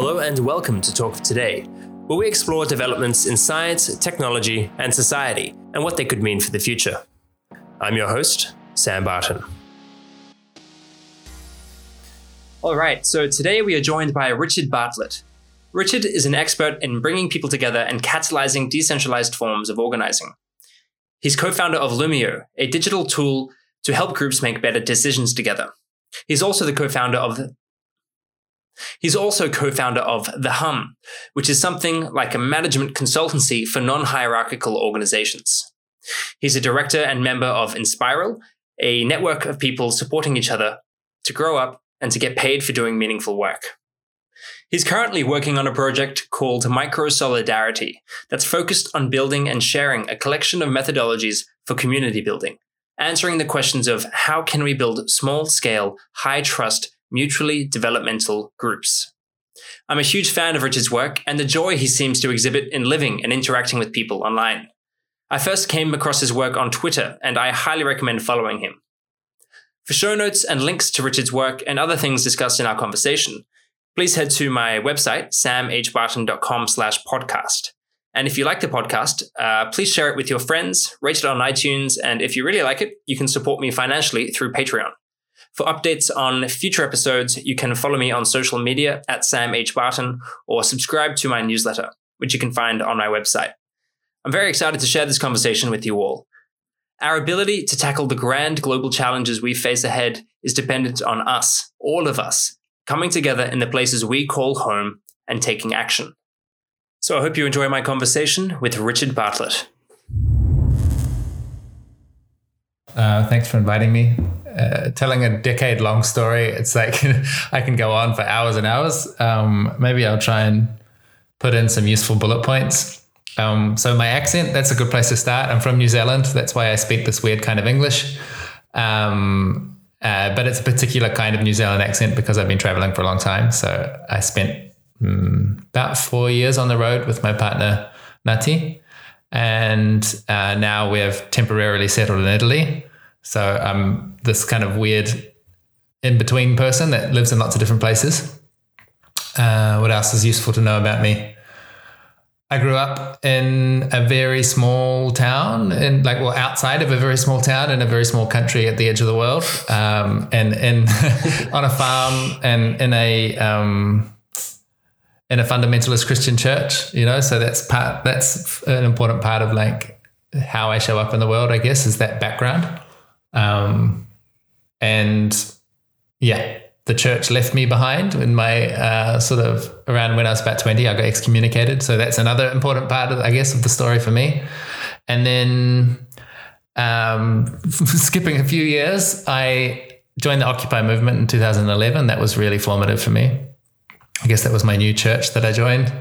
Hello and welcome to Talk of Today, where we explore developments in science, technology, and society and what they could mean for the future. I'm your host, Sam Barton. All right, so today we are joined by Richard Bartlett. Richard is an expert in bringing people together and catalyzing decentralized forms of organizing. He's co founder of Loomio, a digital tool to help groups make better decisions together. He's also the co-founder of the, He's also co-founder of The Hum, which is something like a management consultancy for non-hierarchical organizations. He's a director and member of Enspiral, a network of people supporting each other to grow up and to get paid for doing meaningful work. He's currently working on a project called Micro Solidarity that's focused on building and sharing a collection of methodologies for community building, answering the questions of how can we build small scale, high trust, mutually developmental groups. I'm a huge fan of Richard's work and the joy he seems to exhibit in living and interacting with people online. I first came across his work on Twitter and I highly recommend following him. For show notes and links to Richard's work and other things discussed in our conversation, please head to my website, samhbarton.com slash podcast. And if you like the podcast, uh, please share it with your friends, rate it on iTunes, and if you really like it, you can support me financially through Patreon. For updates on future episodes, you can follow me on social media at Sam H. Barton or subscribe to my newsletter, which you can find on my website. I'm very excited to share this conversation with you all. Our ability to tackle the grand global challenges we face ahead is dependent on us, all of us, coming together in the places we call home and taking action. So I hope you enjoy my conversation with Richard Bartlett. Uh, thanks for inviting me. Uh, telling a decade long story, it's like I can go on for hours and hours. Um, maybe I'll try and put in some useful bullet points. Um, so, my accent, that's a good place to start. I'm from New Zealand. That's why I speak this weird kind of English. Um, uh, but it's a particular kind of New Zealand accent because I've been traveling for a long time. So, I spent um, about four years on the road with my partner Nati, and uh, now we've temporarily settled in Italy. So I'm this kind of weird in between person that lives in lots of different places. Uh, what else is useful to know about me? I grew up in a very small town, and like well, outside of a very small town in a very small country at the edge of the world, um, and in on a farm and in a um, in a fundamentalist Christian church, you know, so that's part that's an important part of like how I show up in the world, I guess, is that background. Um, and yeah, the church left me behind in my uh, sort of around when I was about 20, I got excommunicated. So that's another important part of, I guess, of the story for me. And then um, skipping a few years, I joined the Occupy movement in 2011. That was really formative for me. I guess that was my new church that I joined.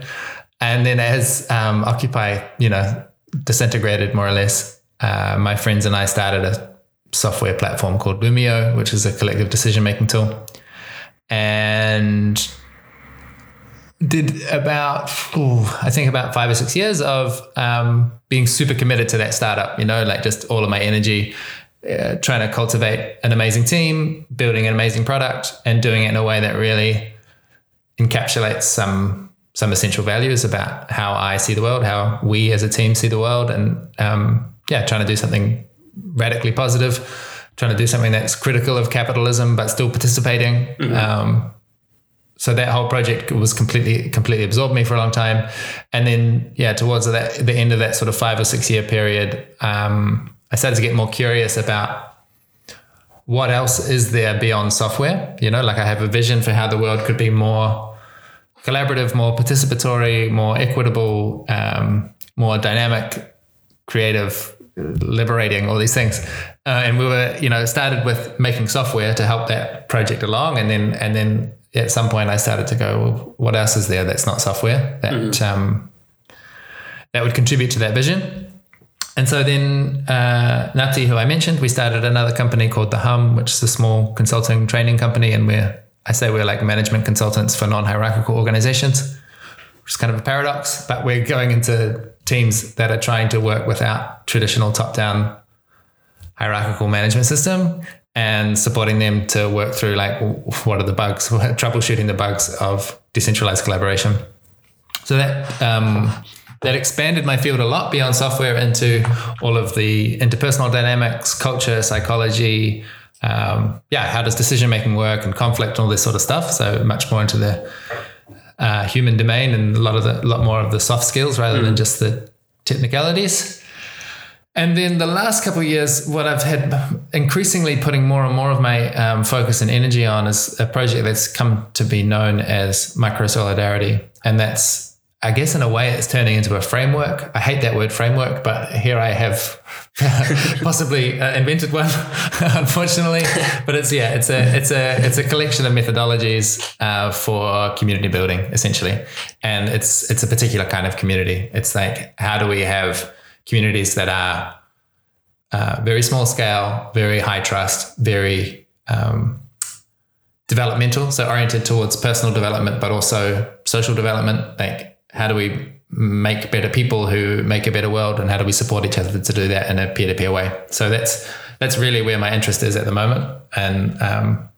And then as um, Occupy, you know, disintegrated more or less, uh, my friends and I started a software platform called Loomio, which is a collective decision making tool. And did about, ooh, I think about five or six years of um, being super committed to that startup, you know, like just all of my energy, uh, trying to cultivate an amazing team, building an amazing product, and doing it in a way that really encapsulates some some essential values about how I see the world, how we as a team see the world, and um, yeah, trying to do something radically positive, trying to do something that's critical of capitalism but still participating. Mm-hmm. Um, so that whole project was completely completely absorbed me for a long time, and then yeah, towards that, the end of that sort of five or six year period, um, I started to get more curious about what else is there beyond software. You know, like I have a vision for how the world could be more collaborative, more participatory, more equitable, um, more dynamic, creative, liberating, all these things. Uh, and we were, you know, started with making software to help that project along, and then and then at some point I started to go, well, what else is there that's not software that mm-hmm. um, that would contribute to that vision? And so then uh, Nati, who I mentioned, we started another company called The Hum, which is a small consulting training company, and we're I say we're like management consultants for non-hierarchical organizations, which is kind of a paradox, but we're going into teams that are trying to work without traditional top-down hierarchical management system and supporting them to work through like what are the bugs, troubleshooting the bugs of decentralized collaboration. So that um, that expanded my field a lot beyond software into all of the interpersonal dynamics, culture, psychology. Um, yeah, how does decision making work and conflict and all this sort of stuff. So much more into the uh, human domain and a lot of the a lot more of the soft skills rather mm. than just the technicalities. And then the last couple of years, what I've had increasingly putting more and more of my um, focus and energy on is a project that's come to be known as micro solidarity, and that's I guess in a way it's turning into a framework. I hate that word framework, but here I have possibly uh, invented one, unfortunately. But it's yeah, it's a it's a it's a collection of methodologies uh, for community building essentially, and it's it's a particular kind of community. It's like how do we have communities that are uh, very small scale, very high trust, very um, developmental, so oriented towards personal development, but also social development, like how do we make better people who make a better world and how do we support each other to do that in a peer-to-peer way? So that's that's really where my interest is at the moment. And um,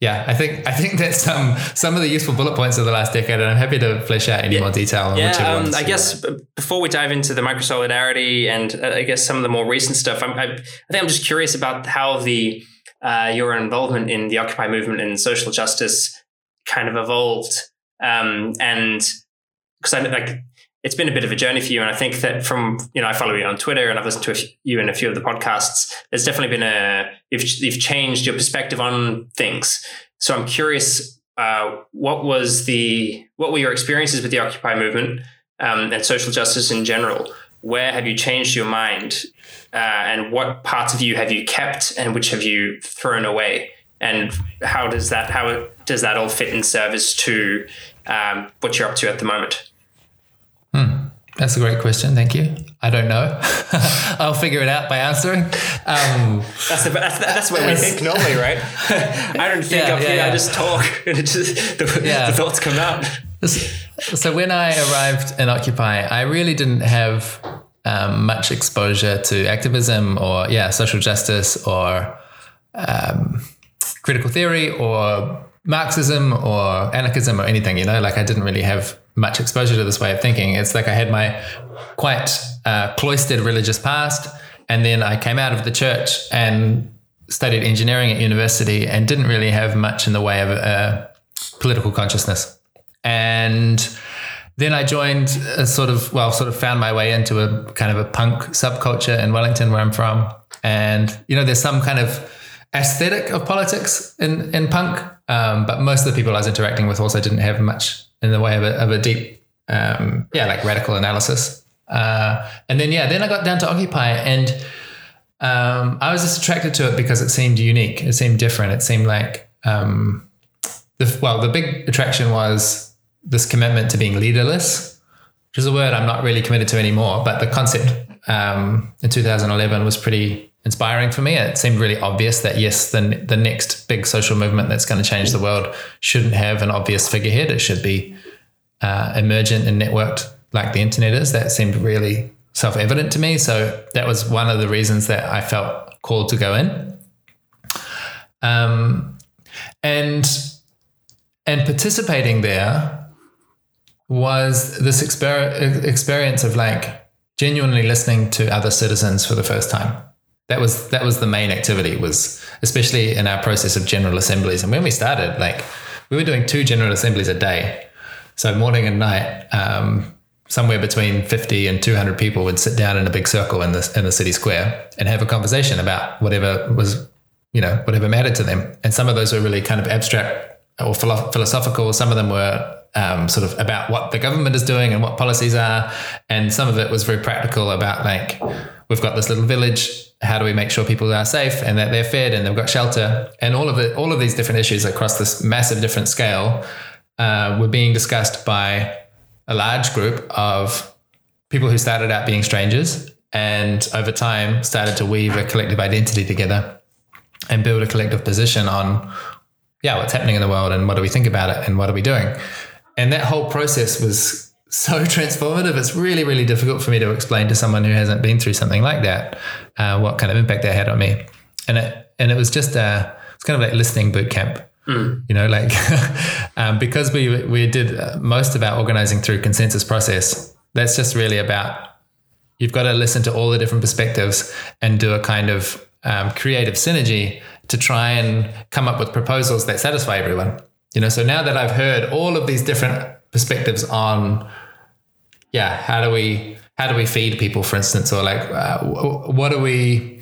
yeah i think i think that's some some of the useful bullet points of the last decade and i'm happy to flesh out any yeah. more detail on yeah um, i guess before we dive into the micro solidarity and uh, i guess some of the more recent stuff I'm, I, I think i'm just curious about how the uh, your involvement in the occupy movement and social justice kind of evolved um, and because I like it's been a bit of a journey for you, and I think that from you know I follow you on Twitter and I've listened to you in a few of the podcasts. There's definitely been a you've you've changed your perspective on things. So I'm curious, uh, what was the what were your experiences with the Occupy movement um, and social justice in general? Where have you changed your mind, uh, and what parts of you have you kept, and which have you thrown away? And how does that how does that all fit in service to um, what you're up to at the moment? Hmm. That's a great question. Thank you. I don't know. I'll figure it out by answering. Um, that's, the, that's, that's what we think normally, right? I don't think yeah, up yeah, here. Yeah. I just talk, and it just the, the thoughts come out. So when I arrived in Occupy, I really didn't have um, much exposure to activism or yeah, social justice or um, critical theory or Marxism or anarchism or anything, you know, like I didn't really have much exposure to this way of thinking. It's like I had my quite uh, cloistered religious past, and then I came out of the church and studied engineering at university and didn't really have much in the way of uh, political consciousness. And then I joined a sort of, well, sort of found my way into a kind of a punk subculture in Wellington, where I'm from. And, you know, there's some kind of aesthetic of politics in, in punk um, but most of the people I was interacting with also didn't have much in the way of a, of a deep, um, yeah, like radical analysis. Uh, and then, yeah, then I got down to Occupy and um, I was just attracted to it because it seemed unique. It seemed different. It seemed like, um, the, well, the big attraction was this commitment to being leaderless, which is a word I'm not really committed to anymore. But the concept um, in 2011 was pretty inspiring for me. It seemed really obvious that yes, the the next big social movement that's going to change the world shouldn't have an obvious figurehead. It should be uh, emergent and networked like the internet is. That seemed really self evident to me. So that was one of the reasons that I felt called to go in. Um, and and participating there was this exper- experience of like genuinely listening to other citizens for the first time that was that was the main activity was especially in our process of general assemblies. And when we started like we were doing two general assemblies a day. So morning and night um, somewhere between 50 and 200 people would sit down in a big circle in the in the city square and have a conversation about whatever was you know whatever mattered to them. And some of those were really kind of abstract or philosophical. Some of them were um, sort of about what the government is doing and what policies are. And some of it was very practical about like we've got this little village. How do we make sure people are safe and that they're fed and they've got shelter? And all of it all of these different issues across this massive different scale uh, were being discussed by a large group of people who started out being strangers and over time started to weave a collective identity together and build a collective position on yeah what's happening in the world and what do we think about it and what are we doing and that whole process was so transformative. It's really, really difficult for me to explain to someone who hasn't been through something like that uh, what kind of impact that had on me. And it and it was just a it's kind of like listening boot camp. Mm. You know, like um, because we we did most of our organizing through consensus process. That's just really about you've got to listen to all the different perspectives and do a kind of um, creative synergy to try and come up with proposals that satisfy everyone. You know, so now that I've heard all of these different perspectives on, yeah, how do we how do we feed people, for instance, or like uh, what are we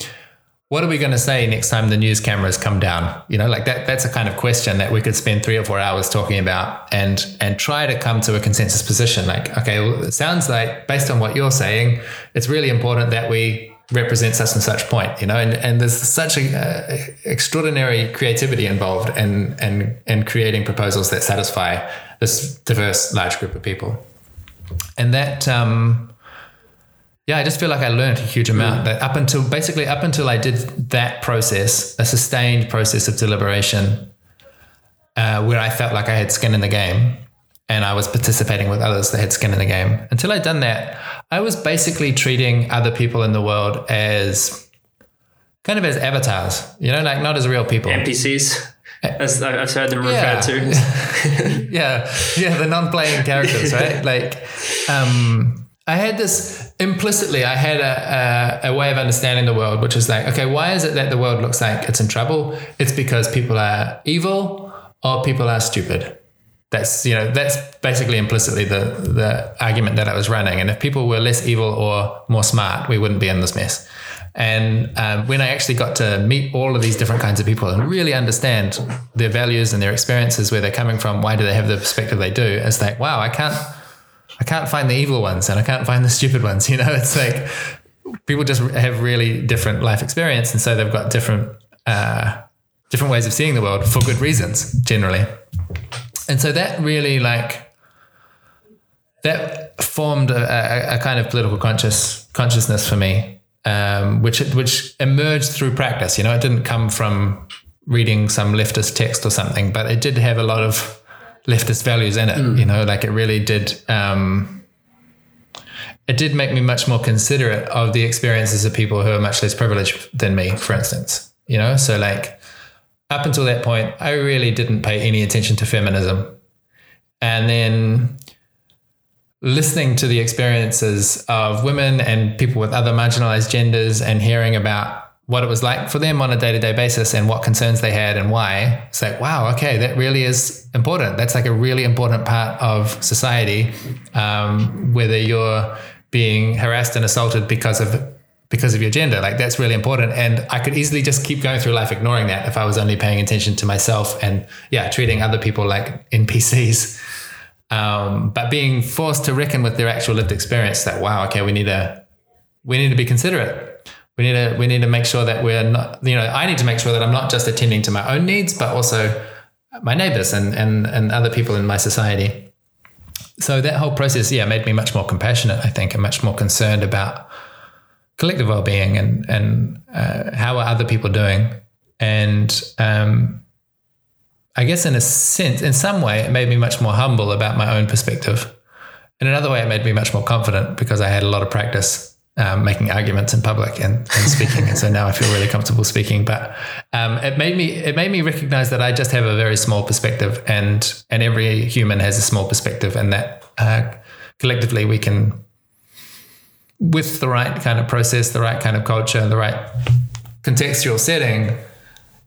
what are we going to say next time the news cameras come down? You know, like that that's a kind of question that we could spend three or four hours talking about and and try to come to a consensus position. Like, okay, well, it sounds like based on what you're saying, it's really important that we represent such and such point, you know, and, and there's such a uh, extraordinary creativity involved in, in, in creating proposals that satisfy this diverse large group of people. And that, um, yeah, I just feel like I learned a huge amount mm. that up until basically up until I did that process, a sustained process of deliberation, uh, where I felt like I had skin in the game and I was participating with others that had skin in the game. Until I'd done that, I was basically treating other people in the world as kind of as avatars, you know, like not as real people. NPCs. As I've heard them referred to. yeah, yeah, the non-playing characters, right? Like, um, I had this implicitly. I had a, a, a way of understanding the world, which is like, okay, why is it that the world looks like it's in trouble? It's because people are evil or people are stupid that's you know that's basically implicitly the the argument that I was running. And if people were less evil or more smart, we wouldn't be in this mess. And um, when I actually got to meet all of these different kinds of people and really understand their values and their experiences, where they're coming from, why do they have the perspective they do, it's like, wow, I can't, I can't find the evil ones and I can't find the stupid ones. You know, it's like people just have really different life experience, and so they've got different, uh, different ways of seeing the world for good reasons, generally and so that really like that formed a, a, a kind of political conscious consciousness for me, um, which which emerged through practice. You know, it didn't come from reading some leftist text or something, but it did have a lot of leftist values in it. Mm. You know, like it really did. Um, it did make me much more considerate of the experiences of people who are much less privileged than me, for instance. You know, so like up until that point, I really didn't pay any attention to feminism. And then listening to the experiences of women and people with other marginalized genders and hearing about what it was like for them on a day-to-day basis and what concerns they had and why it's like wow okay that really is important that's like a really important part of society um, whether you're being harassed and assaulted because of because of your gender. Like that's really important. And I could easily just keep going through life ignoring that if I was only paying attention to myself and yeah, treating other people like NPCs. Um, but being forced to reckon with their actual lived experience that wow, okay, we need to we need to be considerate. We need to we need to make sure that we're not, you know, I need to make sure that I'm not just attending to my own needs, but also my neighbors and and and other people in my society. So that whole process, yeah, made me much more compassionate, I think, and much more concerned about collective well-being and and uh, how are other people doing? And um, I guess in a sense in some way it made me much more humble about my own perspective. In another way it made me much more confident because I had a lot of practice um, making arguments in public and, and speaking. And so now I feel really comfortable speaking. But um, it made me it made me recognize that I just have a very small perspective and and every human has a small perspective and that uh, collectively we can with the right kind of process, the right kind of culture, the right contextual setting,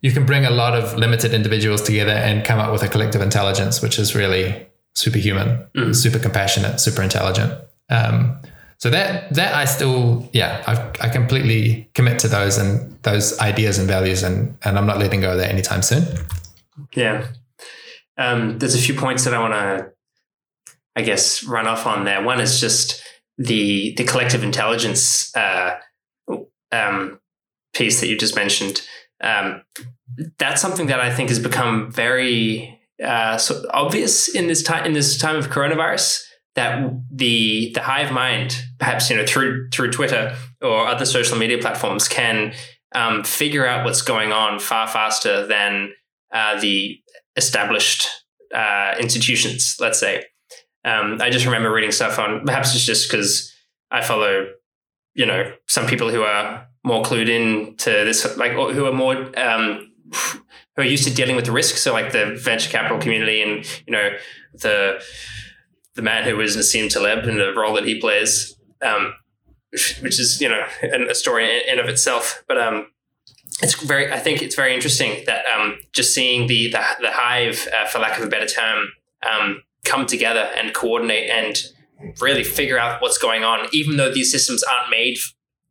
you can bring a lot of limited individuals together and come up with a collective intelligence, which is really superhuman, mm. super compassionate, super intelligent. Um, so that that I still, yeah, I, I completely commit to those and those ideas and values, and and I'm not letting go of that anytime soon. Yeah, um, there's a few points that I want to, I guess, run off on there. One is just the the collective intelligence uh, um, piece that you just mentioned. Um, that's something that I think has become very uh, so obvious in this time in this time of coronavirus. That the the hive mind, perhaps you know through through Twitter or other social media platforms, can um, figure out what's going on far faster than uh, the established uh, institutions. Let's say, um, I just remember reading stuff on perhaps it's just because I follow, you know, some people who are more clued in to this, like who are more um, who are used to dealing with risk. So like the venture capital community and you know the the man who was Nassim Taleb and the role that he plays, um, which is you know a story in of itself. But um, it's very I think it's very interesting that um, just seeing the the, the hive, uh, for lack of a better term, um, come together and coordinate and really figure out what's going on, even though these systems aren't made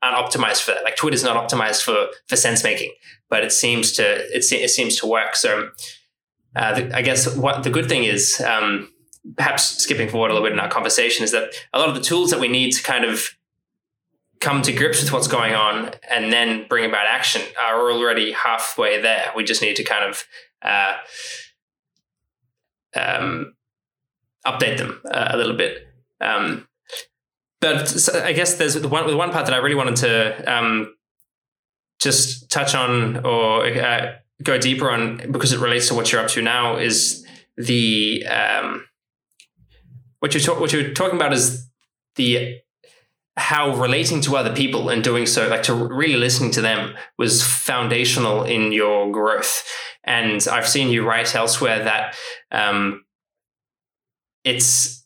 aren't optimized for that. Like Twitter's not optimized for for sense making, but it seems to it, it seems to work. So uh, the, I guess what the good thing is, um, perhaps skipping forward a little bit in our conversation, is that a lot of the tools that we need to kind of come to grips with what's going on and then bring about action are already halfway there. We just need to kind of uh, um, update them uh, a little bit. Um, but I guess there's the one, the one part that I really wanted to um, just touch on or uh, go deeper on because it relates to what you're up to now is the um, what you're talk, what you're talking about is the how relating to other people and doing so like to really listening to them was foundational in your growth and i've seen you write elsewhere that um, it's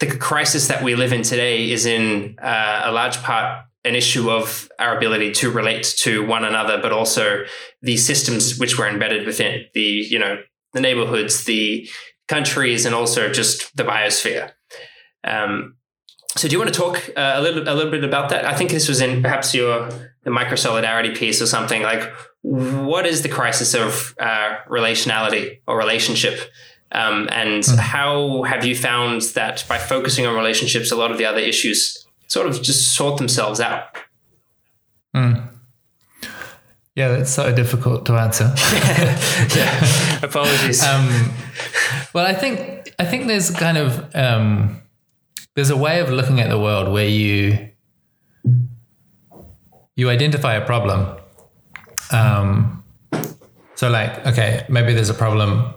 the crisis that we live in today is in uh, a large part an issue of our ability to relate to one another, but also the systems which we're embedded within the, you know, the neighborhoods, the countries, and also just the biosphere. Um, so, do you want to talk uh, a little a little bit about that? I think this was in perhaps your the micro solidarity piece or something. Like, what is the crisis of uh, relationality or relationship? Um, and mm. how have you found that by focusing on relationships, a lot of the other issues sort of just sort themselves out? Mm. Yeah, that's so difficult to answer. yeah, apologies. Um, well, I think I think there's kind of um, there's a way of looking at the world where you you identify a problem. Um, so, like, okay, maybe there's a problem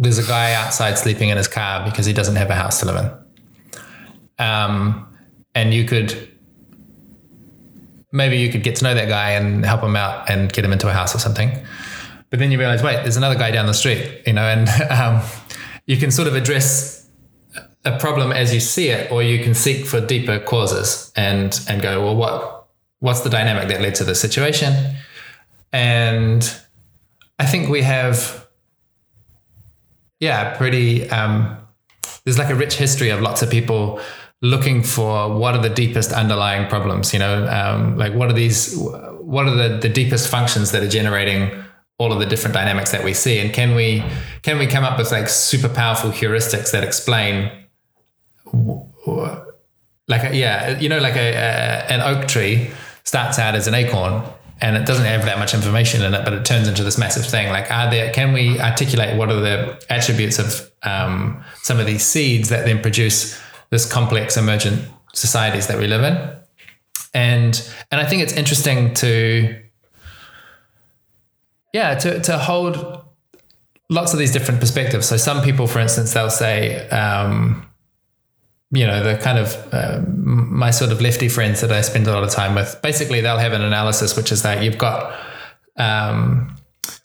there's a guy outside sleeping in his car because he doesn't have a house to live in. Um, and you could maybe you could get to know that guy and help him out and get him into a house or something. But then you realize, wait, there's another guy down the street, you know, and um, you can sort of address a problem as you see it, or you can seek for deeper causes and and go, well, what what's the dynamic that led to this situation? And I think we have yeah, pretty. Um, there's like a rich history of lots of people looking for what are the deepest underlying problems. You know, um, like what are these? What are the the deepest functions that are generating all of the different dynamics that we see, and can we can we come up with like super powerful heuristics that explain? Like a, yeah, you know, like a, a an oak tree starts out as an acorn and it doesn't have that much information in it, but it turns into this massive thing. Like, are there? Can we articulate what are the attributes of um, some of these seeds that then produce this complex emergent societies that we live in? And and I think it's interesting to yeah to to hold lots of these different perspectives. So some people, for instance, they'll say. Um, you know the kind of uh, my sort of lefty friends that I spend a lot of time with. Basically, they'll have an analysis which is that you've got um,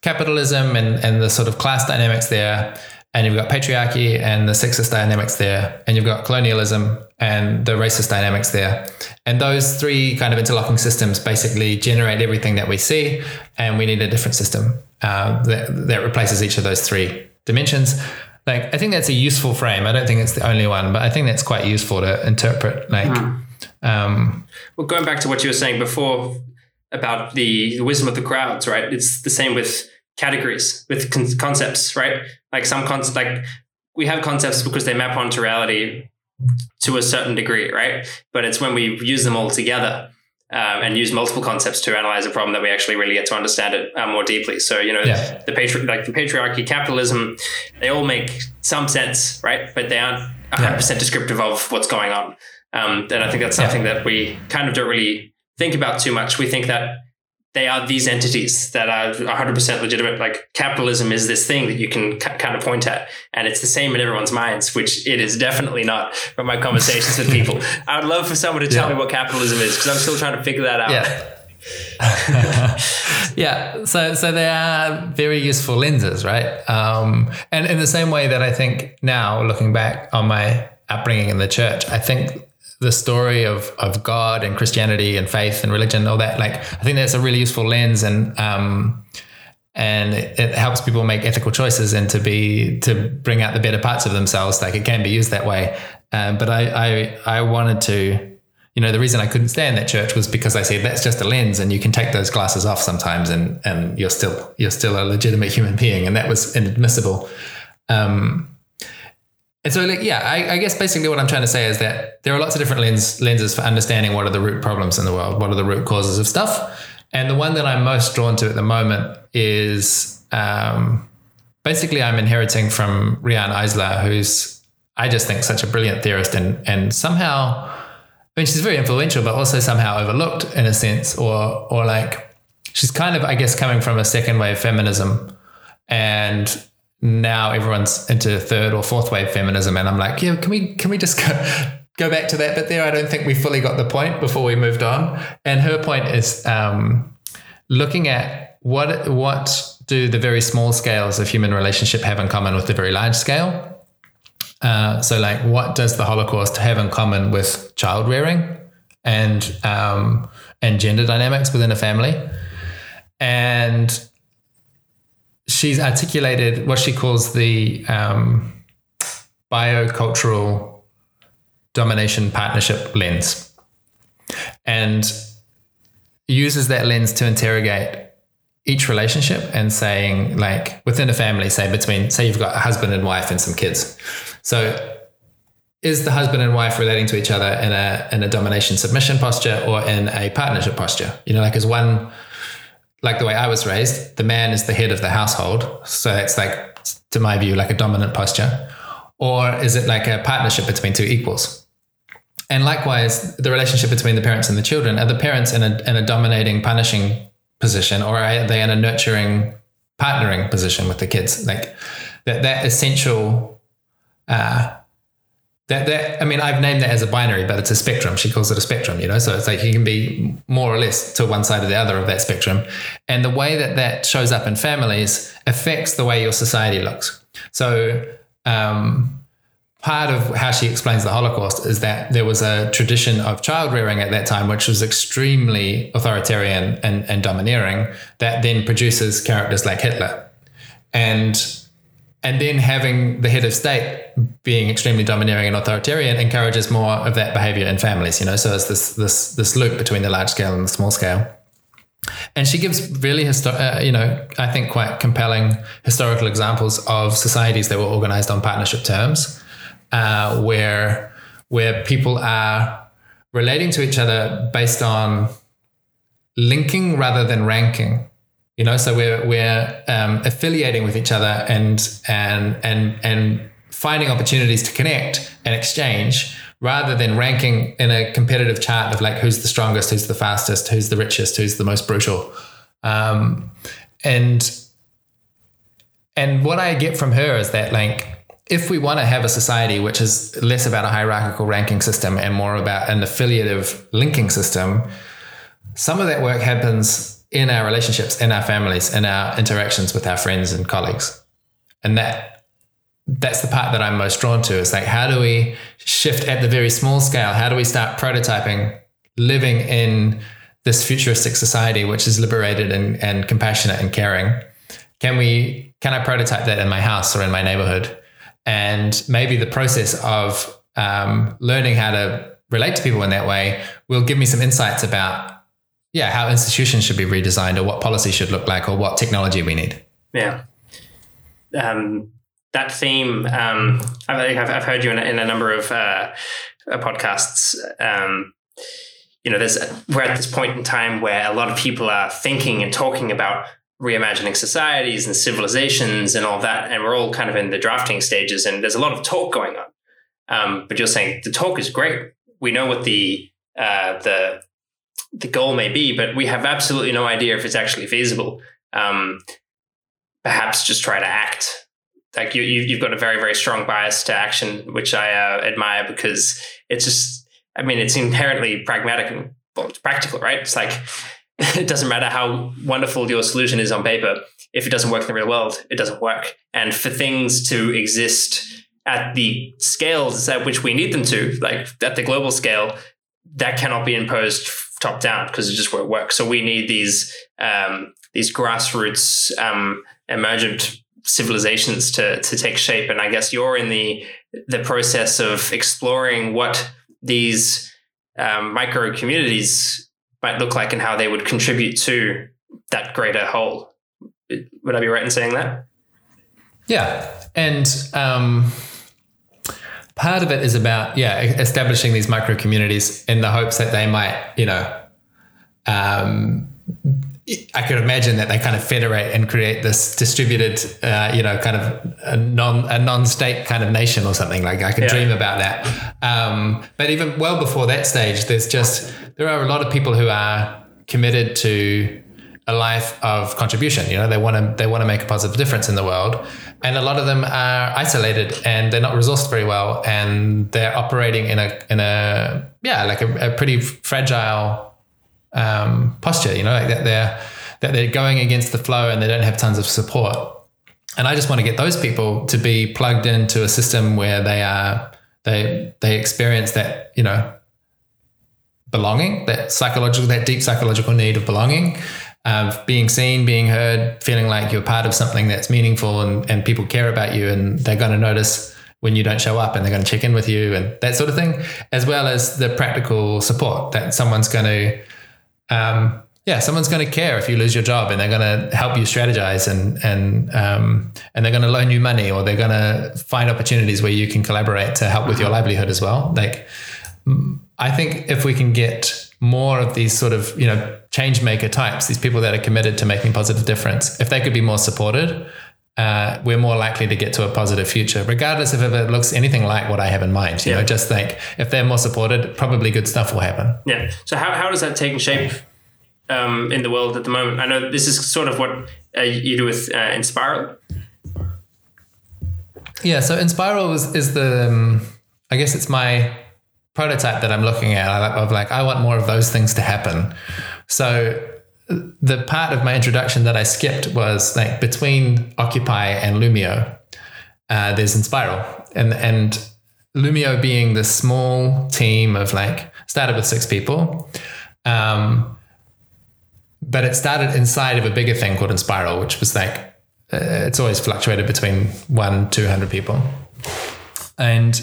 capitalism and and the sort of class dynamics there, and you've got patriarchy and the sexist dynamics there, and you've got colonialism and the racist dynamics there. And those three kind of interlocking systems basically generate everything that we see, and we need a different system uh, that that replaces each of those three dimensions like I think that's a useful frame. I don't think it's the only one, but I think that's quite useful to interpret. Like, mm. um, well, going back to what you were saying before about the, the wisdom of the crowds, right? It's the same with categories, with con- concepts, right? Like some concepts, like we have concepts because they map onto reality to a certain degree, right? But it's when we use them all together um, and use multiple concepts to analyze a problem that we actually really get to understand it uh, more deeply. So you know, yeah. the patri- like the patriarchy, capitalism, they all make some sense, right? But they aren't 100 percent descriptive of what's going on. Um, and I think that's something yeah. that we kind of don't really think about too much. We think that they are these entities that are 100% legitimate. Like capitalism is this thing that you can c- kind of point at, and it's the same in everyone's minds, which it is definitely not from my conversations with people. I would love for someone to tell yeah. me what capitalism is because I'm still trying to figure that out. Yeah. yeah, so so they are very useful lenses, right? Um, and in the same way that I think now, looking back on my upbringing in the church, I think the story of of God and Christianity and faith and religion, all that, like I think that's a really useful lens, and um, and it, it helps people make ethical choices and to be to bring out the better parts of themselves. Like it can be used that way, um, but I, I I wanted to you know, the reason I couldn't stay in that church was because I said that's just a lens, and you can take those glasses off sometimes, and and you're still you're still a legitimate human being, and that was inadmissible. Um, and so, like, yeah, I, I, guess basically what I'm trying to say is that there are lots of different lens, lenses for understanding what are the root problems in the world, what are the root causes of stuff. And the one that I'm most drawn to at the moment is um, basically I'm inheriting from Riane Eisler, who's I just think such a brilliant theorist, and and somehow, I mean, she's very influential, but also somehow overlooked in a sense, or or like she's kind of I guess coming from a second wave feminism, and now everyone's into third or fourth wave feminism, and I'm like, yeah, can we can we just go go back to that But there? I don't think we fully got the point before we moved on. And her point is um, looking at what what do the very small scales of human relationship have in common with the very large scale. Uh, so, like, what does the Holocaust have in common with child rearing and um, and gender dynamics within a family? And she's articulated what she calls the um, biocultural domination partnership lens. And uses that lens to interrogate each relationship and saying like within a family say between say you've got a husband and wife and some kids. So is the husband and wife relating to each other in a in a domination submission posture or in a partnership posture? You know like is one like the way I was raised, the man is the head of the household. So it's like, to my view, like a dominant posture. Or is it like a partnership between two equals? And likewise, the relationship between the parents and the children are the parents in a, in a dominating, punishing position, or are they in a nurturing, partnering position with the kids? Like that, that essential uh, that that I mean I've named that as a binary, but it's a spectrum. She calls it a spectrum, you know. So it's like you can be more or less to one side or the other of that spectrum, and the way that that shows up in families affects the way your society looks. So. Um, part of how she explains the Holocaust is that there was a tradition of child rearing at that time, which was extremely authoritarian and, and domineering, that then produces characters like Hitler. And and then having the head of state being extremely domineering and authoritarian encourages more of that behavior in families you know? So it's this this this loop between the large scale and the small scale. And she gives really histo- uh, you know i think quite compelling historical examples of societies that were organized on partnership terms uh, where where people are relating to each other based on linking rather than ranking you know so we're we're um, affiliating with each other and and and and finding opportunities to connect and exchange rather than ranking in a competitive chart of like who's the strongest who's the fastest who's the richest who's the most brutal. Um, and and what i get from her is that like if we want to have a society which is less about a hierarchical ranking system and more about an affiliative linking system some of that work happens in our relationships, in our families, in our interactions with our friends and colleagues. And that that's the part that I'm most drawn to. Is like how do we shift at the very small scale? How do we start prototyping living in this futuristic society which is liberated and, and compassionate and caring? Can we can I prototype that in my house or in my neighborhood? And maybe the process of um, learning how to relate to people in that way will give me some insights about yeah, how institutions should be redesigned or what policy should look like or what technology we need. Yeah. Um, that theme, um, I've, I've, heard you in a, in a number of uh, uh, podcasts. Um, you know, there's we're at this point in time where a lot of people are thinking and talking about reimagining societies and civilizations and all that, and we're all kind of in the drafting stages, and there's a lot of talk going on. Um, but you're saying the talk is great. We know what the uh, the the goal may be, but we have absolutely no idea if it's actually feasible. Um, perhaps just try to act. Like you, you, have got a very, very strong bias to action, which I uh, admire because it's just, I mean, it's inherently pragmatic and well, practical, right? It's like it doesn't matter how wonderful your solution is on paper. If it doesn't work in the real world, it doesn't work. And for things to exist at the scales at which we need them to, like at the global scale, that cannot be imposed top down because it just won't work. So we need these um, these grassroots um, emergent civilizations to to take shape. And I guess you're in the the process of exploring what these um, micro communities might look like and how they would contribute to that greater whole. Would I be right in saying that? Yeah, and um, part of it is about yeah establishing these micro communities in the hopes that they might you know um, I could imagine that they kind of federate and create this distributed, uh, you know, kind of a non a non-state kind of nation or something. Like I could yeah. dream about that. Um, but even well before that stage, there's just there are a lot of people who are committed to a life of contribution. You know, they want to they want to make a positive difference in the world, and a lot of them are isolated and they're not resourced very well, and they're operating in a in a yeah like a, a pretty fragile um, posture. You know, like that they're that they're going against the flow and they don't have tons of support. And I just want to get those people to be plugged into a system where they are they they experience that you know belonging, that psychological, that deep psychological need of belonging, of being seen, being heard, feeling like you're part of something that's meaningful and, and people care about you and they're going to notice when you don't show up and they're going to check in with you and that sort of thing, as well as the practical support that someone's going to um, yeah, someone's going to care if you lose your job, and they're going to help you strategize, and and um, and they're going to loan you money, or they're going to find opportunities where you can collaborate to help with your uh-huh. livelihood as well. Like, I think if we can get more of these sort of you know change maker types, these people that are committed to making positive difference, if they could be more supported, uh, we're more likely to get to a positive future, regardless of if it looks anything like what I have in mind. You yeah. know, just think if they're more supported, probably good stuff will happen. Yeah. So how, how does that take shape um, in the world at the moment? I know this is sort of what uh, you do with uh, Enspiral. Yeah. So Enspiral is, is the, um, I guess it's my prototype that I'm looking at of like, I want more of those things to happen. So the part of my introduction that I skipped was like between Occupy and Loomio, uh, there's Enspiral. And, and Loomio being the small team of like, started with six people. Um, but it started inside of a bigger thing called Enspiral, which was like, uh, it's always fluctuated between one, 200 people. And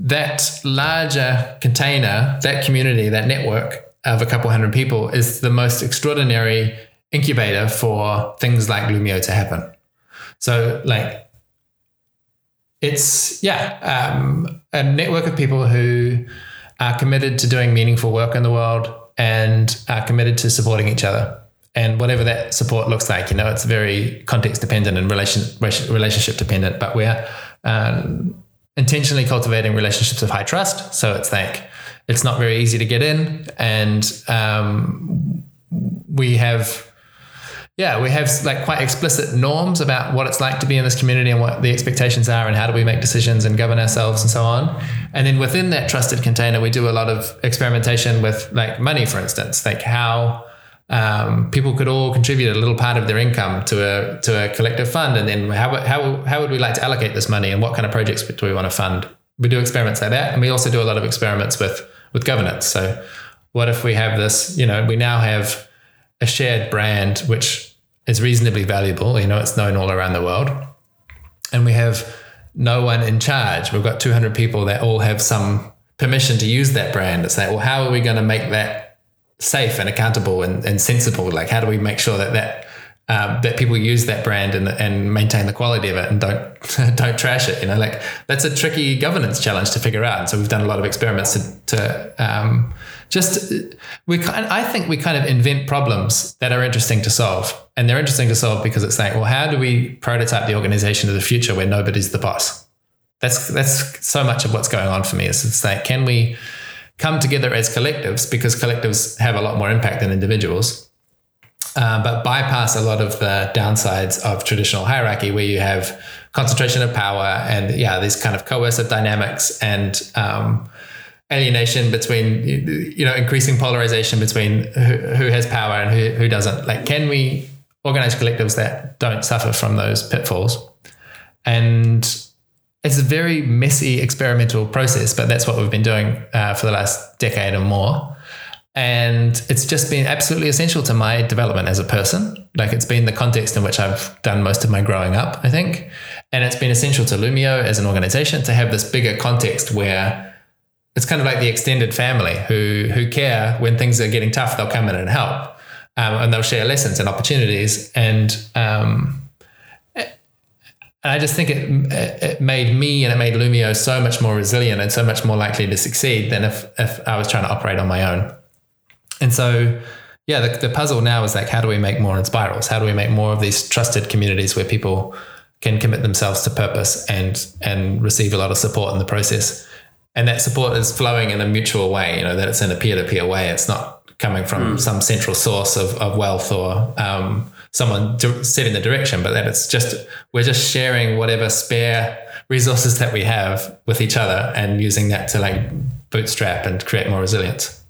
that larger container, that community, that network of a couple hundred people is the most extraordinary incubator for things like Loomio to happen. So, like, it's, yeah, um, a network of people who are committed to doing meaningful work in the world and are committed to supporting each other. And whatever that support looks like, you know, it's very context dependent and relation, relationship dependent, but we're um, intentionally cultivating relationships of high trust. So it's like, it's not very easy to get in, and um, we have yeah, we have like quite explicit norms about what it's like to be in this community and what the expectations are and how do we make decisions and govern ourselves and so on. And then within that trusted container, we do a lot of experimentation with like money, for instance, like how um, people could all contribute a little part of their income to a to a collective fund, and then how how how would we like to allocate this money and what kind of projects do we want to fund? We do experiments like that, and we also do a lot of experiments with with governance. So what if we have this, you know, we now have a shared brand which is reasonably valuable, you know, it's known all around the world. And we have no one in charge. We've got 200 people that all have some permission to use that brand. It's like, well, how are we going to make that safe and accountable and, and sensible? Like, how do we make sure that that um, that people use that brand and, and maintain the quality of it and don't don't trash it. You know, like that's a tricky governance challenge to figure out. So we've done a lot of experiments to, to um, just we kind. I think we kind of invent problems that are interesting to solve, and they're interesting to solve because it's like, well, how do we prototype the organization of the future where nobody's the boss? That's that's so much of what's going on for me. Is it's like, can we come together as collectives because collectives have a lot more impact than individuals uh, but bypass a lot of the downsides of traditional hierarchy where you have concentration of power and yeah these kind of coercive dynamics and um, alienation between you know increasing polarization between who, who has power and who, who doesn't. Like can we organize collectives that don't suffer from those pitfalls? And it's a very messy experimental process but that's what we've been doing uh, for the last decade or more and it's just been absolutely essential to my development as a person like it's been the context in which i've done most of my growing up i think and it's been essential to Loomio as an organization to have this bigger context where it's kind of like the extended family who who care when things are getting tough. They'll come in and help, um, and they'll share lessons and opportunities. And um, and I just think it it made me and it made Loomio so much more resilient and so much more likely to succeed than if if I was trying to operate on my own. And so. Yeah, the, the puzzle now is like, how do we make more Enspirals? How do we make more of these trusted communities where people can commit themselves to purpose and and receive a lot of support in the process? and that support is flowing in a mutual way, you know, that it's in a peer to peer way. It's not coming from mm. some central source of, of wealth or um, someone setting the direction, but that it's just, we're just sharing whatever spare resources that we have with each other and using that to like bootstrap and create more resilience.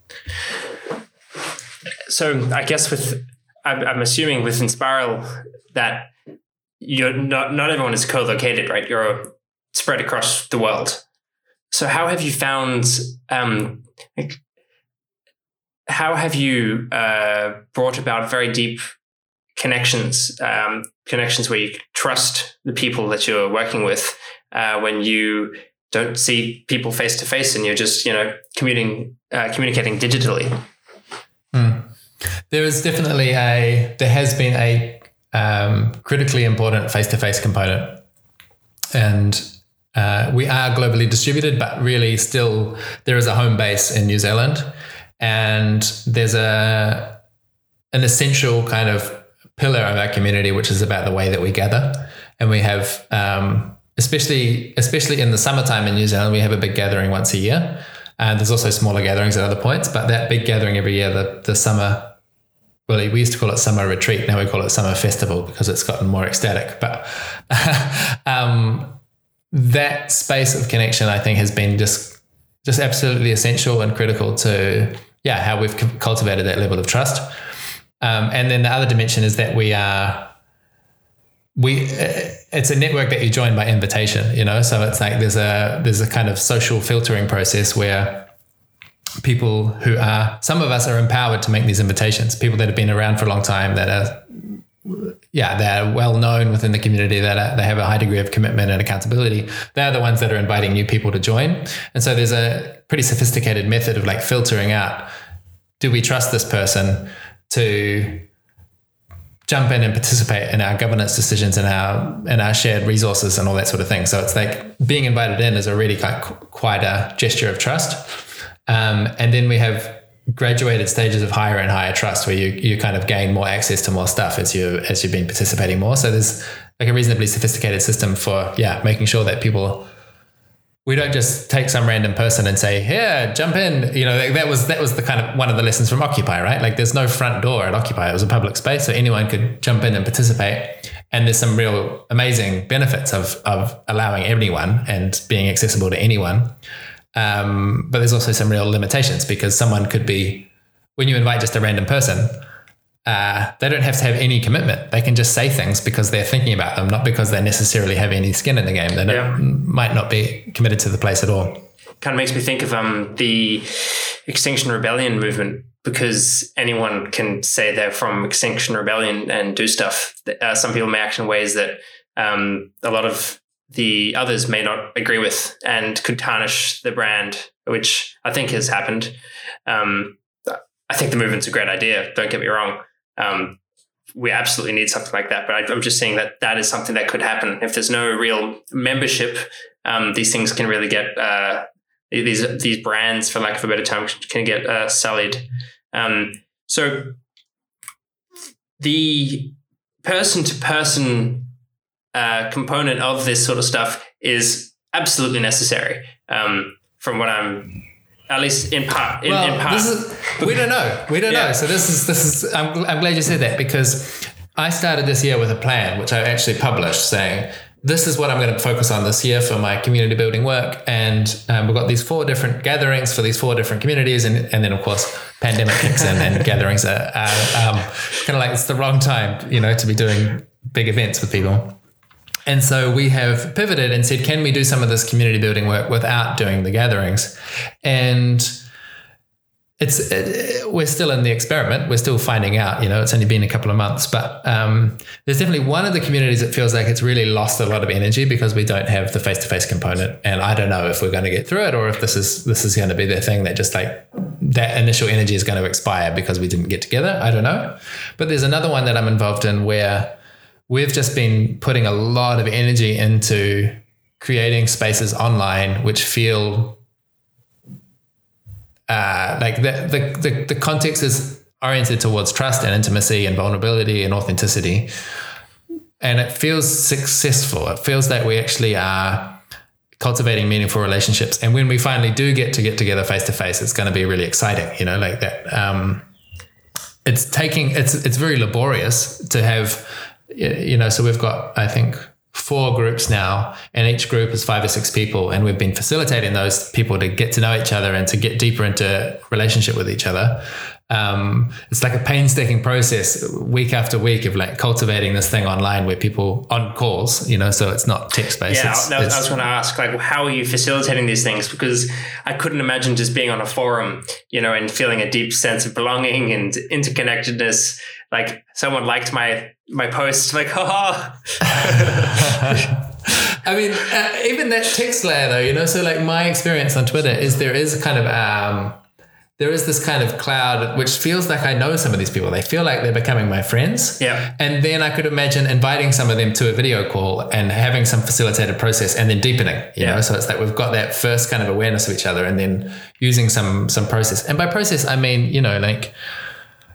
So I guess with, I'm, I'm assuming with Enspiral that you're not, not everyone is co-located, right? You're spread across the world. So, how have you found? Um, how have you uh, brought about very deep connections? Um, connections where you trust the people that you're working with uh, when you don't see people face to face and you're just you know commuting uh, communicating digitally. Mm. There is definitely a there has been a um, critically important face to face component, and uh, we are globally distributed, but really still there is a home base in New Zealand, and there's a an essential kind of pillar of our community, which is about the way that we gather, and we have. Um, especially, especially in the summertime in New Zealand, we have a big gathering once a year. And there's also smaller gatherings at other points, but that big gathering every year, the, the summer well, we used to call it summer retreat. Now we call it summer festival because it's gotten more ecstatic. But um, that space of connection, I think, has been just just absolutely essential and critical to yeah how we've cultivated that level of trust. Um, and then the other dimension is that we are we it's a network that you join by invitation you know so it's like there's a there's a kind of social filtering process where people who are some of us are empowered to make these invitations people that have been around for a long time that are yeah, they're well known within the community that are, they have a high degree of commitment and accountability. They're the ones that are inviting new people to join. And so there's a pretty sophisticated method of like filtering out do we trust this person to jump in and participate in our governance decisions and our and our shared resources and all that sort of thing. So it's like being invited in is already quite, quite a gesture of trust. Um, and then we have graduated stages of higher and higher trust where you you kind of gain more access to more stuff as you as you've been participating more. So there's like a reasonably sophisticated system for yeah making sure that people we don't just take some random person and say here jump in. You know that was that was the kind of one of the lessons from occupy right? Like there's no front door at occupy. It was a public space so anyone could jump in and participate. And there's some real amazing benefits of of allowing anyone and being accessible to anyone um, but there's also some real limitations because someone could be, when you invite just a random person, uh, they don't have to have any commitment. They can just say things because they're thinking about them, not because they necessarily have any skin in the game. They yeah. might not be committed to the place at all. Kind of makes me think of um, the Extinction Rebellion movement because anyone can say they're from Extinction Rebellion and do stuff. Uh, some people may act in ways that um, a lot of the others may not agree with and could tarnish the brand, which I think has happened. Um, I think the movement's a great idea. Don't get me wrong. Um, we absolutely need something like that. But I, am just saying that that is something that could happen if there's no real membership. Um, these things can really get uh, these these brands, for lack of a better term, can get uh, sullied. Um, so the person to person uh, component of this sort of stuff is absolutely necessary. Um, from what I'm, at least in part, in, well, in part. Is, we don't know. We don't yeah. know. So this is this is. I'm, I'm glad you said that because I started this year with a plan, which I actually published, saying this is what I'm going to focus on this year for my community building work. And um, we've got these four different gatherings for these four different communities. And, and then, of course, pandemic kicks in and gatherings are, are um, kind of like it's the wrong time, you know, to be doing big events with people. And so we have pivoted and said, can we do some of this community building work without doing the gatherings? And it's it, we're still in the experiment. We're still finding out. You know, it's only been a couple of months, but um, there's definitely one of the communities that feels like it's really lost a lot of energy because we don't have the face to face component. And I don't know if we're going to get through it or if this is this is going to be the thing that just like that initial energy is going to expire because we didn't get together. I don't know. But there's another one that I'm involved in where we've just been putting a lot of energy into creating spaces online which feel uh, like the, the, the, the context is oriented towards trust and intimacy and vulnerability and authenticity. And it feels successful. It feels like we actually are cultivating meaningful relationships. And when we finally do get to get together face to face, it's going to be really exciting, you know, like that. Um, it's taking, it's, it's very laborious to have, you know, so we've got, I think, four groups now, and each group is five or six people. And we've been facilitating those people to get to know each other and to get deeper into relationship with each other. Um, it's like a painstaking process week after week of like cultivating this thing online where people on calls, you know, so it's not text based. Yeah, it's, I was going to ask, like, how are you facilitating these things? Because I couldn't imagine just being on a forum, you know, and feeling a deep sense of belonging and interconnectedness. Like someone liked my my post, like, haha. I mean, uh, even that text layer, though, you know. So, like, my experience on Twitter is there is a kind of um, there is this kind of cloud which feels like I know some of these people. They feel like they're becoming my friends. Yeah. And then I could imagine inviting some of them to a video call and having some facilitated process and then deepening. You yeah. know, so it's like we've got that first kind of awareness of each other and then using some some process. And by process, I mean you know like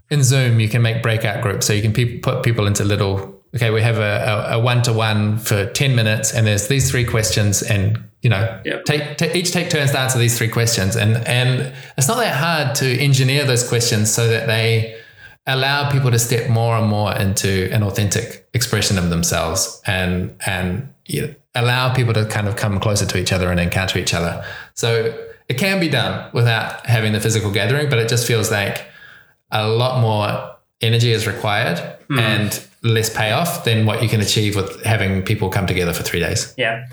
in Zoom, you can make breakout groups. So you can pe- put people into little, okay, we have a one to one for 10 minutes and there's these three questions and, you know, yep. take, each take turns to answer these three questions. And, and it's not that hard to engineer those questions so that they allow people to step more and more into an authentic expression of themselves and, and you know, allow people to kind of come closer to each other and encounter each other. So it can be done without having the physical gathering, but it just feels like, a lot more energy is required mm. and less payoff than what you can achieve with having people come together for three days. Yeah.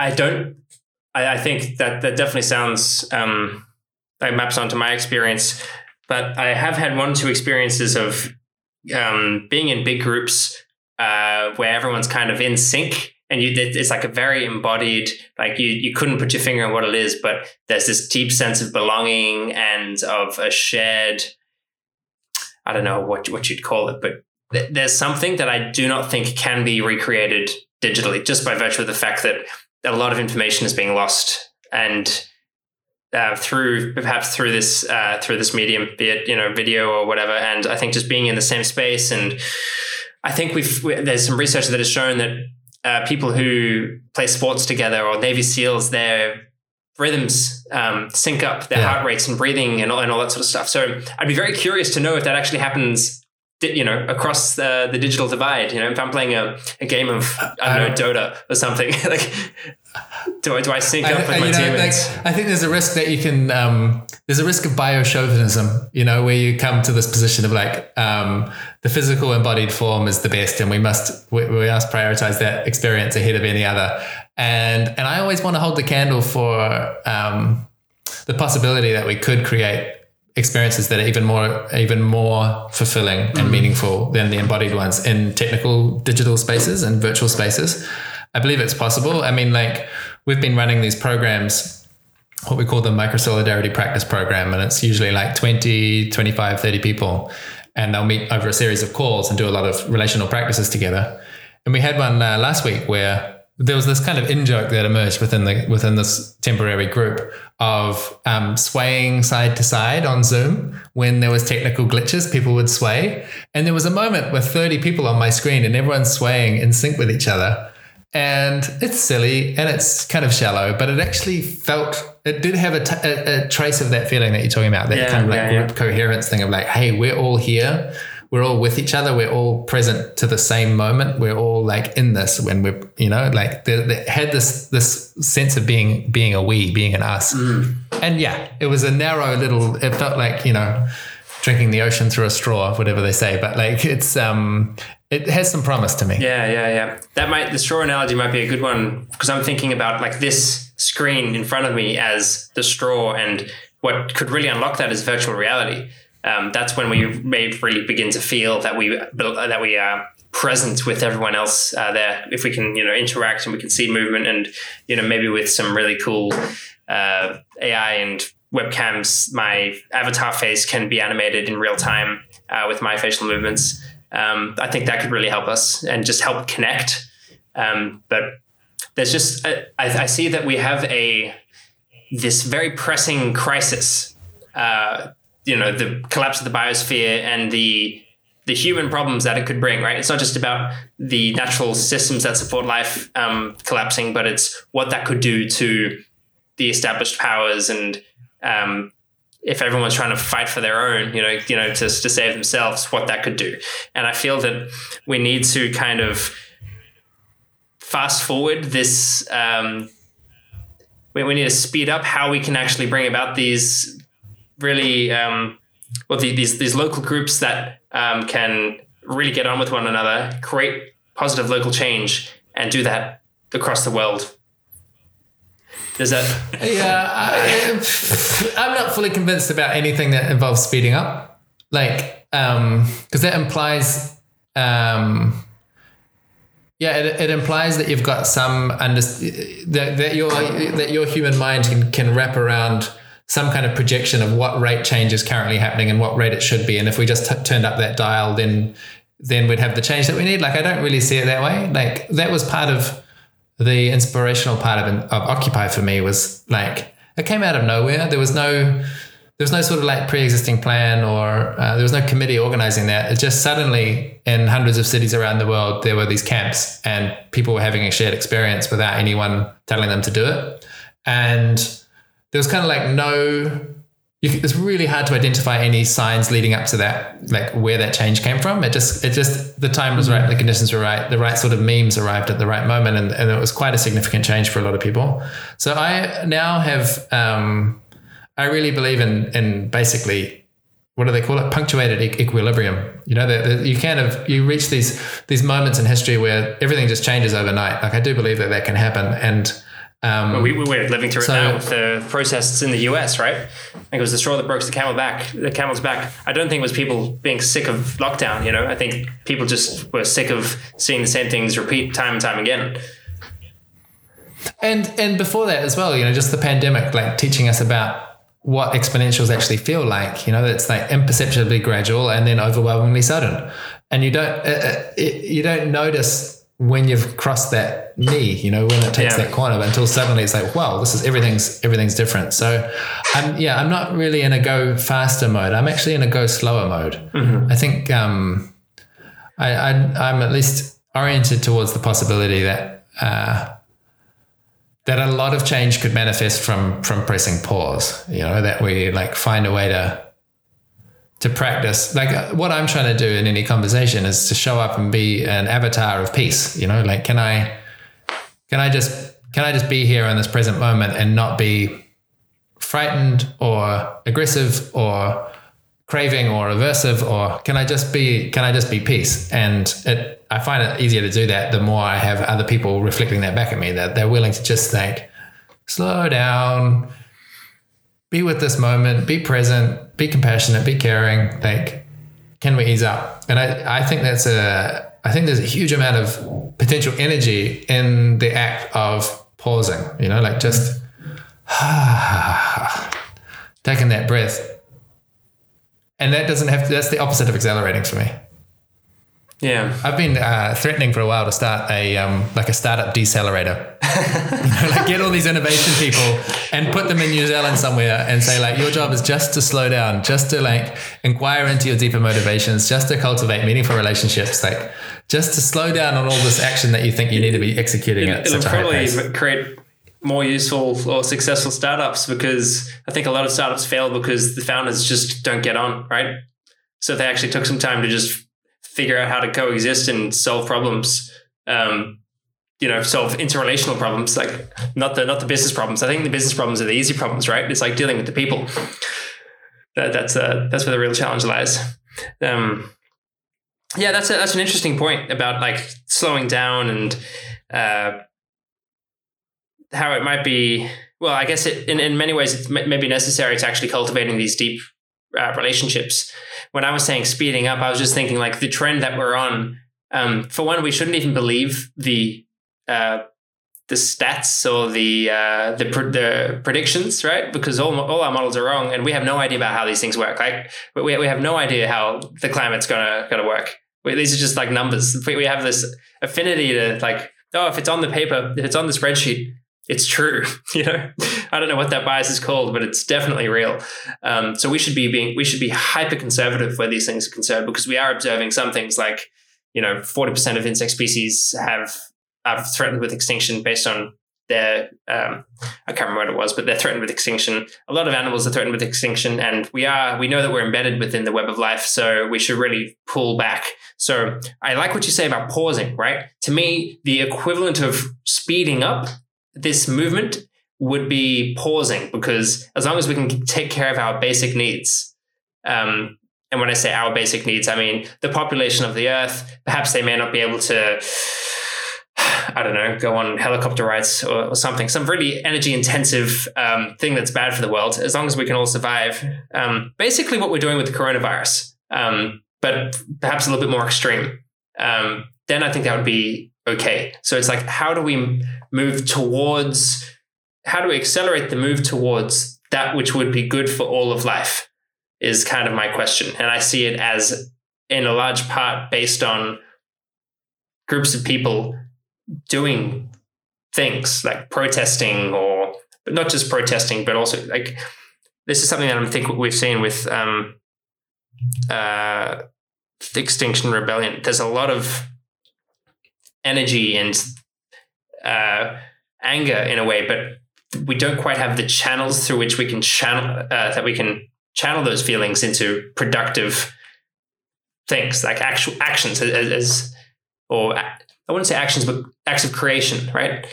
I don't, I, I think that that definitely sounds um, like maps onto my experience, but I have had one, or two experiences of um, being in big groups uh, where everyone's kind of in sync and you it's like a very embodied like you you couldn't put your finger on what it is but there's this deep sense of belonging and of a shared I don't know what what you'd call it, but th- there's something that I do not think can be recreated digitally, just by virtue of the fact that a lot of information is being lost, and uh, through perhaps through this uh, through this medium, be it you know video or whatever. And I think just being in the same space, and I think we've we, there's some research that has shown that uh, people who play sports together or Navy SEALs, their rhythms um, sync up their yeah. heart rates and breathing and all, and all that sort of stuff. So I'd be very curious to know if that actually happens you know, across the, the digital divide. You know, if I'm playing a, a game of I don't know Dota or something, like do I do I sync up I, with my know, teammates? Like, I think there's a risk that you can. Um, there's a risk of bio-chauvinism, you know, where you come to this position of like um, the physical embodied form is the best, and we must we, we must prioritize that experience ahead of any other and and I always want to hold the candle for um, the possibility that we could create experiences that are even more even more fulfilling and mm. meaningful than the embodied ones in technical digital spaces and virtual spaces. I believe it's possible. I mean, like we've been running these programs what we call the micro solidarity practice program and it's usually like 20 25 30 people and they'll meet over a series of calls and do a lot of relational practices together and we had one uh, last week where there was this kind of in joke that emerged within the within this temporary group of um, swaying side to side on Zoom when there was technical glitches. People would sway, and there was a moment with thirty people on my screen, and everyone's swaying in sync with each other. And it's silly and it's kind of shallow, but it actually felt it did have a, t- a, a trace of that feeling that you're talking about, that yeah, kind of like yeah, group yeah. coherence thing of like, hey, we're all here we're all with each other. We're all present to the same moment. We're all like in this when we're, you know, like they, they had this this sense of being being a we, being an us. Mm. And yeah, it was a narrow little. It felt like you know, drinking the ocean through a straw, whatever they say. But like it's um, it has some promise to me. Yeah, yeah, yeah. That might the straw analogy might be a good one because I'm thinking about like this screen in front of me as the straw, and what could really unlock that is virtual reality. Um, that's when we may really begin to feel that we that we are present with everyone else uh, there. If we can, you know, interact and we can see movement, and you know, maybe with some really cool uh, AI and webcams, my avatar face can be animated in real time uh, with my facial movements. Um, I think that could really help us and just help connect. Um, but there's just I, I, see that we have a this very pressing crisis. Uh, you know, the collapse of the biosphere and the the human problems that it could bring. Right? It's not just about the natural systems that support life um, collapsing, but it's what that could do to the established powers and um, if everyone's trying to fight for their own, you know, you know, to, to save themselves, what that could do. And I feel that we need to kind of fast forward this. Um, we, we need to speed up how we can actually bring about these really, um, well, the, these these local groups that um, can really get on with one another, create positive local change, and do that across the world does that? Yeah, I, am not fully convinced about anything that involves speeding up. Like, um, because that implies, um, yeah, it, it implies that you've got some under that, that your that your human mind can can wrap around some kind of projection of what rate change is currently happening and what rate it should be. And if we just t- turned up that dial, then then we'd have the change that we need. Like, I don't really see it that way. Like, that was part of the inspirational part of, of Occupy for me was like it came out of nowhere. There was no there was no sort of like pre-existing plan or uh, there was no committee organizing that. It just suddenly in hundreds of cities around the world there were these camps and people were having a shared experience without anyone telling them to do it. And there was kind of like no it's really hard to identify any signs leading up to that, like where that change came from. It just, it just, the time was right, the conditions were right, the right sort of memes arrived at the right moment, and, and it was quite a significant change for a lot of people. So I now have, um, I really believe in, in basically, what do they call it? Punctuated e- equilibrium. You know, you kind of you reach these these moments in history where everything just changes overnight. Like I do believe that that can happen, and um, well, we, we're living through so, it now with the protests in the US, right? I think it was the straw that broke the camel back, the camel's back. I don't think it was people being sick of lockdown. You know, I think people just were sick of seeing the same things repeat time and time again. And and before that as well, you know, just the pandemic, like teaching us about what exponentials actually feel like. You know, it's like imperceptibly gradual and then overwhelmingly sudden, and you don't uh, uh it, you don't notice when you've crossed that knee, you know, when it takes yeah. that corner but until suddenly it's like, wow, this is everything's everything's different. So I'm yeah, I'm not really in a go faster mode. I'm actually in a go slower mode. Mm-hmm. I think um, I, I am at least oriented towards the possibility that uh, that a lot of change could manifest from from pressing pause. You know, that we like find a way to to practice. Like uh, what i'm trying to do in any conversation is to show up and be an avatar of peace you know? Like can i can i just can i just be here in this present moment and not be frightened or aggressive or craving or aversive? Or can i just be can i just be peace? And it i find it easier to do that the more i have other people reflecting that back at me that they're willing to just think slow down. Be with this moment. Be present be compassionate, be caring. Like, can we ease up? And I, I think that's a, I think there's a huge amount of potential energy in the act of pausing, you know, like just taking that breath. And that doesn't have, to, that's the opposite of accelerating for me. Yeah, I've been uh, threatening for a while to start a um, like a startup decelerator. you know, like get all these innovation people and put them in New Zealand somewhere and say like your job is just to slow down, just to like inquire into your deeper motivations, just to cultivate meaningful relationships, like just to slow down on all this action that you think you need to be executing it, at such a high pace. create more useful or successful startups because I think a lot of startups fail because the founders just don't get on, right? So they actually took some time to just figure out how to coexist and solve problems. Um, you know, solve interrelational problems, like not the not the business problems. I think the business problems are the easy problems, right? It's like dealing with the people. That, that's uh, that's where the real challenge lies. Um, yeah, that's a, that's an interesting point about like slowing down and uh, how it might be. Well, I guess it in, in many ways it may, be necessary to actually cultivating these deep uh, relationships. When I was saying speeding up, I was just thinking like the trend that we're on. Um, for one, we shouldn't even believe the uh, the stats or the uh, the the predictions, right? Because all all our models are wrong, and we have no idea about how these things work. Like we we have no idea how the climate's gonna gonna work. We, these are just like numbers. We have this affinity to like, oh, if it's on the paper, if it's on the spreadsheet, it's true. you know, I don't know what that bias is called, but it's definitely real. Um, so we should be being we should be hyper conservative where these things are concerned because we are observing some things like you know forty percent of insect species have are threatened with extinction based on their um, I can't remember what it was, but they're threatened with extinction. A lot of animals are threatened with extinction, and we are we know that we're embedded within the web of life, so we should really pull back. So I like what you say about pausing. Right to me, the equivalent of speeding up this movement would be pausing because as long as we can take care of our basic needs. Um, and when I say our basic needs, I mean the population of the earth. Perhaps they may not be able to I don't know, go on helicopter rides or, or something, some really energy intensive um, thing that's bad for the world, as long as we can all survive. Um, basically, what we're doing with the coronavirus, um, but perhaps a little bit more extreme. Um, then I think that would be okay. So it's like, how do we move towards, how do we accelerate the move towards that which would be good for all of life? Is kind of my question. And I see it as, in a large part, based on groups of people doing things like protesting or but not just protesting but also like this is something that i think we've seen with um, uh, extinction rebellion there's a lot of energy and uh, anger in a way but we don't quite have the channels through which we can channel uh, that we can channel those feelings into productive things like actual actions as, as or I wouldn't say actions, but acts of creation, right?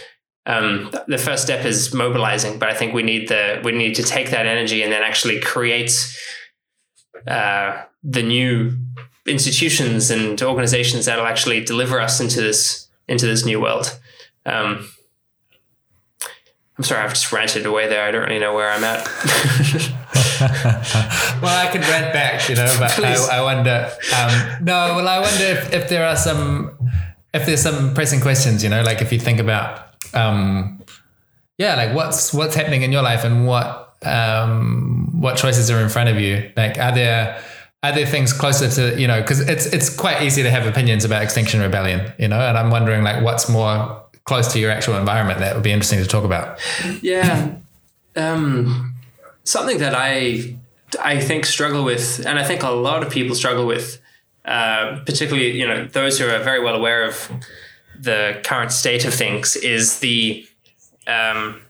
Um, the first step is mobilizing, but I think we need the we need to take that energy and then actually create uh, the new institutions and organizations that'll actually deliver us into this into this new world. Um, I'm sorry, I've just ranted away there. I don't really know where I'm at. well, I can rant back, you know, but I, I, wonder. Um, no, well, I wonder if, if there are some if there's some pressing questions, you know, like if you think about, um, yeah, like what's what's happening in your life and what um, what choices are in front of you. Like, are there are there things closer to you know? Because it's it's quite easy to have opinions about Extinction Rebellion, you know, and I'm wondering like what's more close to your actual environment that would be interesting to talk about. Yeah, um, something that I I think struggle with, and I think a lot of people struggle with uh, particularly you know those who are very well aware of the current state of things, is the um,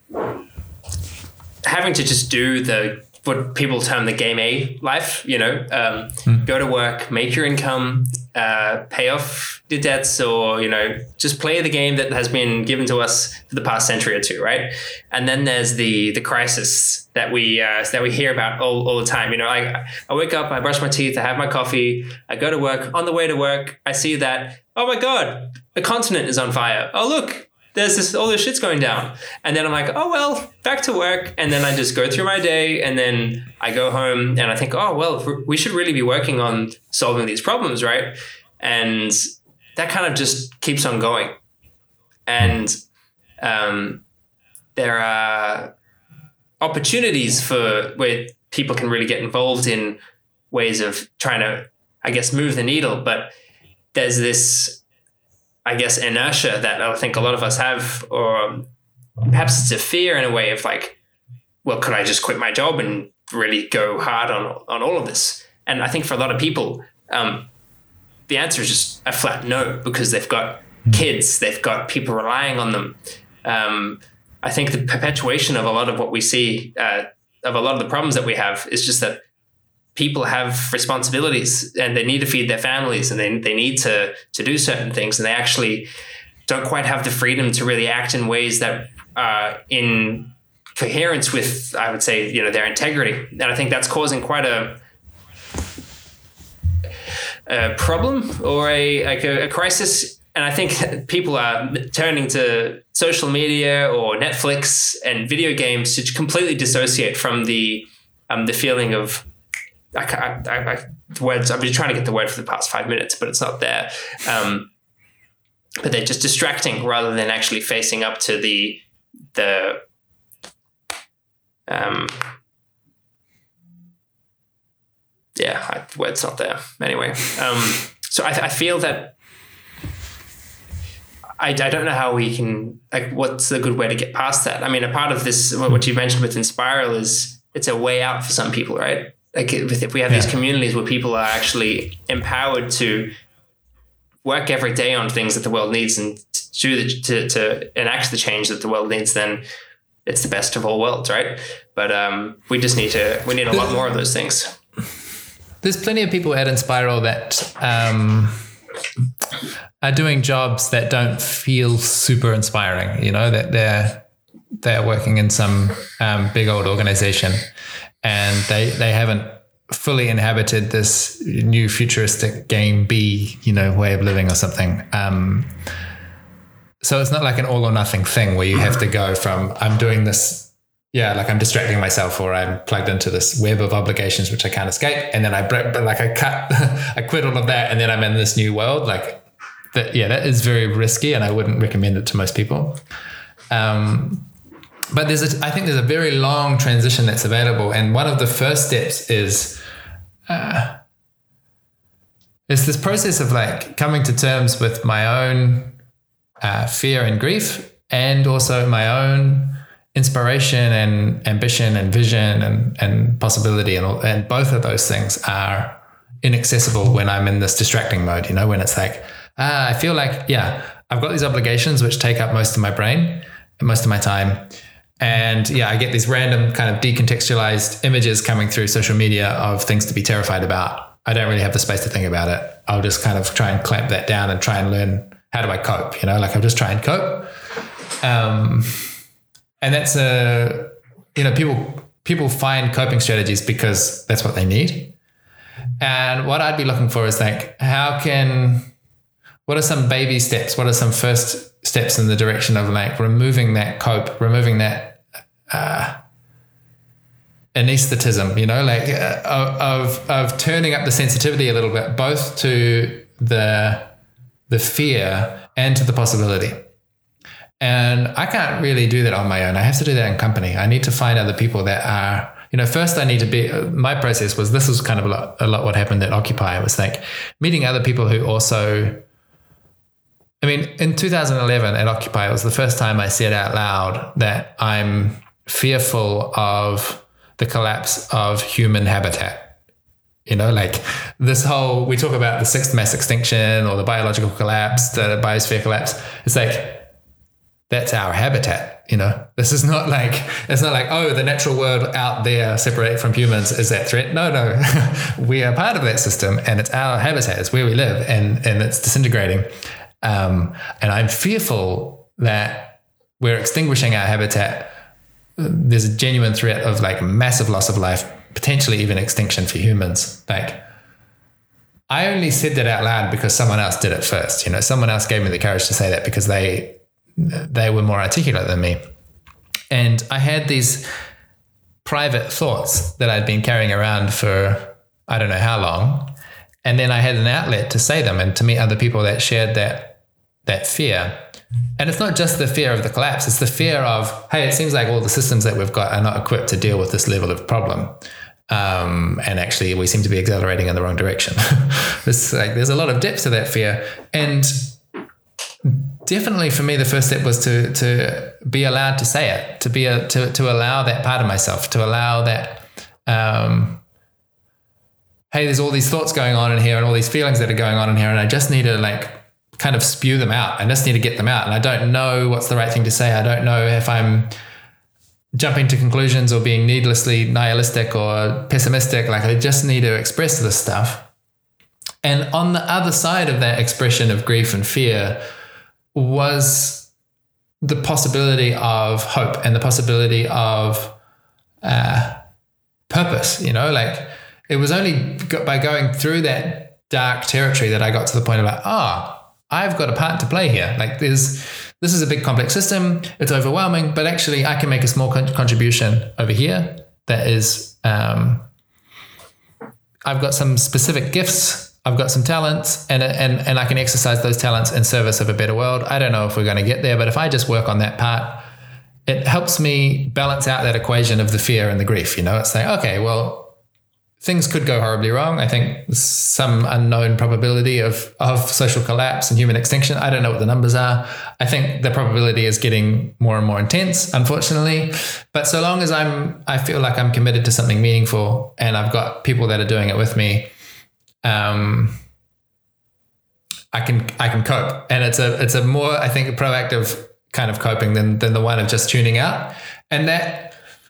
having to just do the what people term the game A life. You know, um, mm. go to work, make your income, uh, pay off your debts, or you know, just play the game that has been given to us for the past century or two, right? And then there's the the crisis that we uh, that we hear about all, all the time. You know, I I wake up, I brush my teeth, I have my coffee, I go to work. On the way to work, I see that oh my god, a continent is on fire. Oh look, there's this all this shit's going down and then i'm like oh well back to work and then i just go through my day and then i go home and i think oh well we should really be working on solving these problems right and that kind of just keeps on going and um, there are opportunities for where people can really get involved in ways of trying to i guess move the needle but there's this I guess, inertia that I think a lot of us have, or perhaps it's a fear in a way of like, well, could I just quit my job and really go hard on on all of this? And I think for a lot of people, um, the answer is just a flat no because they've got hmm. kids, they've got people relying on them. Um, I think the perpetuation of a lot of what we see, uh, of a lot of the problems that we have, is just that people have responsibilities and they need to feed their families and they, they need to to do certain things and they actually don't quite have the freedom to really act in ways that are in coherence with I would say you know their integrity and I think that's causing quite a a problem or a like a, a crisis and I think people are turning to social media or Netflix and video games to completely dissociate from the um, the feeling of I, I, I, words. I've been trying to get the word for the past five minutes, but it's not there. Um, but they're just distracting rather than actually facing up to the the um, yeah, I, the word's not there. Anyway, um, so I, I feel that I, I don't know how we can like what's a good way to get past that. I mean, a part of this what you mentioned with Enspiral is it's a way out for some people, right? Like if we have yeah. these communities where people are actually empowered to work every day on things that the world needs and to the, to, to enact the change that the world needs, then it's the best of all worlds, right? But um, we just need to we need a lot more of those things. There's plenty of people at Enspiral that um, are doing jobs that don't feel super inspiring. You know that they're they're working in some um, big old organization, and they they haven't fully inhabited this new futuristic game B, you know, way of living or something. Um, so it's not like an all or nothing thing where you have to go from I'm doing this, yeah, like I'm distracting myself or I'm plugged into this web of obligations which I can't escape, and then I but like I cut, I quit all of that, and then I'm in this new world. Like that, yeah, that is very risky, and I wouldn't recommend it to most people. Um, but there's a, I think there's a very long transition that's available, and one of the first steps is uh, it's this process of like coming to terms with my own uh, fear and grief, and also my own inspiration and ambition and vision and and possibility, and and both of those things are inaccessible when I'm in this distracting mode. You know, when it's like ah, I feel like yeah, I've got these obligations which take up most of my brain, most of my time and yeah, I get these random kind of decontextualized images coming through social media of things to be terrified about. I don't really have the space to think about it. I'll just kind of try and clamp that down and try and learn how do I cope, you know, like I'll just try and cope. Um, and that's a, you know, people, people find coping strategies because that's what they need. And what I'd be looking for is like, how can, what are some baby steps? What are some first steps in the direction of like removing that cope, removing that uh, anesthetism, you know, like uh, of of turning up the sensitivity a little bit, both to the the fear and to the possibility. And I can't really do that on my own. I have to do that in company. I need to find other people that are, you know, first I need to be, my process was this was kind of a lot, a lot what happened at Occupy. It was like meeting other people who also, I mean, in 2011 at Occupy, it was the first time I said out loud that I'm fearful of the collapse of human habitat. You know, like this whole, we talk about the sixth mass extinction or the biological collapse, the biosphere collapse. It's like, that's our habitat. You know, this is not like, it's not like, oh, the natural world out there separate from humans is that threat. No, no, we are part of that system and it's our habitat. It's where we live and, and it's disintegrating. Um, and I'm fearful that we're extinguishing our habitat there's a genuine threat of like massive loss of life, potentially even extinction for humans. Like, I only said that out loud because someone else did it first. You know, someone else gave me the courage to say that because they they were more articulate than me. And I had these private thoughts that I'd been carrying around for I don't know how long. And then I had an outlet to say them and to meet other people that shared that that fear. And it's not just the fear of the collapse, it's the fear of, hey, it seems like all the systems that we've got are not equipped to deal with this level of problem. Um, and actually, we seem to be accelerating in the wrong direction. there's, like, there's a lot of depth to that fear. And definitely for me, the first step was to, to be allowed to say it, to, be a, to, to allow that part of myself, to allow that. Um, hey, there's all these thoughts going on in here and all these feelings that are going on in here, and I just need to like kind of spew them out. I just need to get them out. And I don't know what's the right thing to say. I don't know if I'm jumping to conclusions or being needlessly nihilistic or pessimistic. Like I just need to express this stuff. And on the other side of that expression of grief and fear was the possibility of hope and the possibility of uh, purpose. You know, like it was only by going through that dark territory that I got to the point of like, ah, oh, I've got a part to play here. Like there's this is a big complex system. It's overwhelming, but actually I can make a small con- contribution over here. That is, um, I've got some specific gifts. I've got some talents, and and and I can exercise those talents in service of a better world. I don't know if we're going to get there, but if I just work on that part, it helps me balance out that equation of the fear and the grief. You know, it's like okay, well, things could go horribly wrong. I think some unknown probability of, of social collapse and human extinction. I don't know what the numbers are. I think the probability is getting more and more intense, unfortunately. But so long as I'm, I feel like I'm committed to something meaningful and I've got people that are doing it with me, um, I can, I can cope. And it's a, it's a more, I think, proactive kind of coping than, than the one of just tuning out. And that,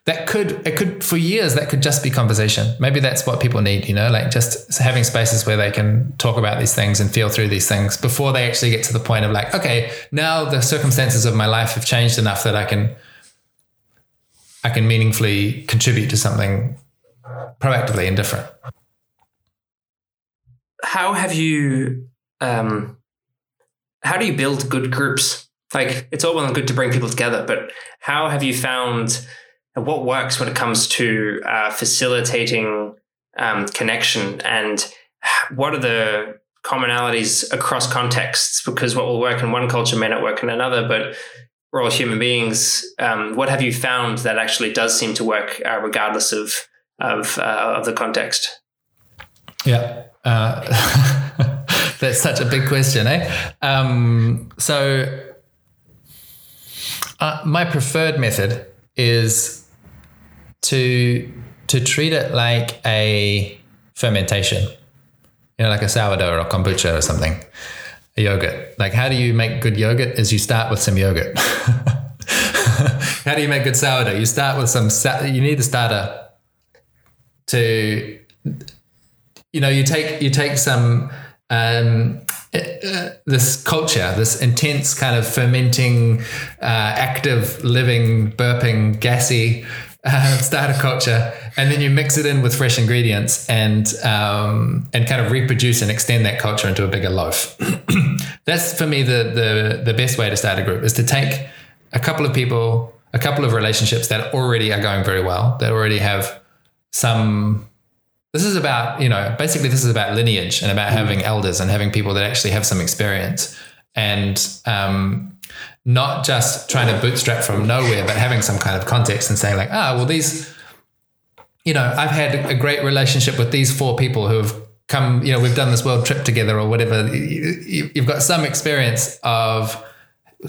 that could it could for years that could just be conversation maybe that's what people need you know like just having spaces where they can talk about these things and feel through these things before they actually get to the point of like okay now the circumstances of my life have changed enough that i can i can meaningfully contribute to something proactively and different how have you um how do you build good groups? Like it's all well and good to bring people together but how have you found what works when it comes to uh, facilitating um, connection? And what are the commonalities across contexts? Because what will work in one culture may not work in another but we're all human beings. Um, what have you found that actually does seem to work uh, regardless of of, uh, of the context yeah uh, that's such a big question eh um, so uh, my preferred method is to to treat it like a fermentation, you know, like a sourdough or a kombucha or something, a yogurt. Like, how do you make good yogurt? Is you start with some yogurt. how do you make good sourdough? You start with some. You need the starter to, you know, you take you take some um, uh, this culture, this intense kind of fermenting, uh, active, living, burping, gassy uh, starter culture, and then you mix it in with fresh ingredients and um, and kind of reproduce and extend that culture into a bigger loaf. That's for me the the the best way to start a group is to take a couple of people, a couple of relationships that already are going very well, that already have some this is about, you know, basically this is about lineage and about having elders and having people that actually have some experience and um, not just trying to bootstrap from nowhere, but having some kind of context and saying like, ah, well, these, you know, I've had a great relationship with these four people who have come, you know, we've done this world trip together or whatever. You've got some experience of,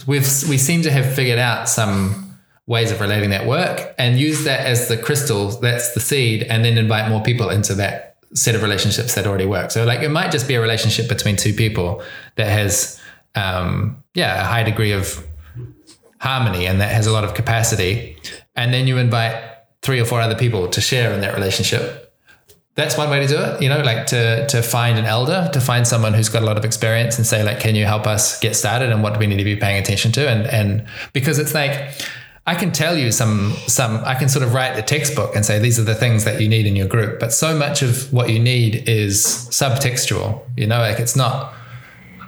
we've, we seem to have figured out some ways of relating that work and use that as the crystal that's the seed and then invite more people into that set of relationships that already work. So like it might just be a relationship between two people that has um yeah a high degree of harmony and that has a lot of capacity. And then you invite three or four other people to share in that relationship. That's one way to do it you know like to to find an elder to find someone who's got a lot of experience and say like can you help us get started and what do we need to be paying attention to? And and because it's like I can tell you some some I can sort of write the textbook and say these are the things that you need in your group, but so much of what you need is subtextual. You know, like it's not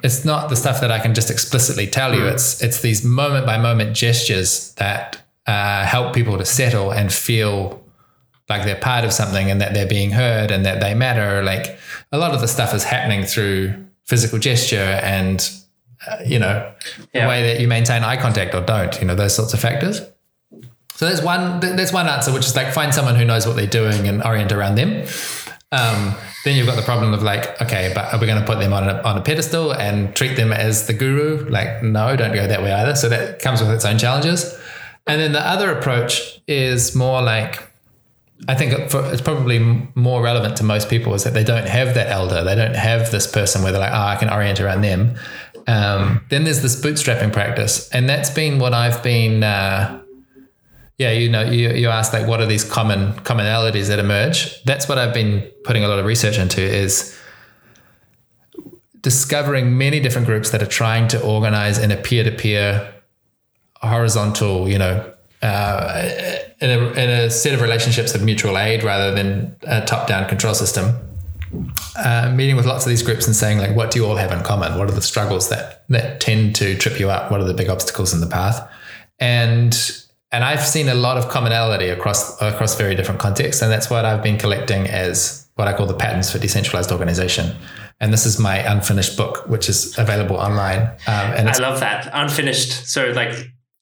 it's not the stuff that I can just explicitly tell you. It's it's these moment by moment gestures that uh, help people to settle and feel like they're part of something and that they're being heard and that they matter. Like a lot of the stuff is happening through physical gesture and uh, you know, yeah. the way that you maintain eye contact or don't, you know, those sorts of factors. So there's one there's one answer, which is like find someone who knows what they're doing and orient around them. Um, then you've got the problem of like, okay, but are we going to put them on a, on a pedestal and treat them as the guru? Like, no, don't go that way either. So that comes with its own challenges. And then the other approach is more like, I think it's probably more relevant to most people is that they don't have that elder. They don't have this person where they're like, oh, I can orient around them. Um, then there's this bootstrapping practice, and that's been what I've been, uh, yeah, you know, you, you asked like, what are these common commonalities that emerge? That's what I've been putting a lot of research into is discovering many different groups that are trying to organize in a peer-to-peer horizontal, you know, uh, in, a, in a set of relationships of mutual aid rather than a top-down control system. Uh, meeting with lots of these groups and saying like, what do you all have in common? What are the struggles that that tend to trip you up? What are the big obstacles in the path? And and I've seen a lot of commonality across across very different contexts, and that's what I've been collecting as what I call the patterns for decentralized organization. And this is my unfinished book, which is available online. Um, and I love that unfinished. So, like,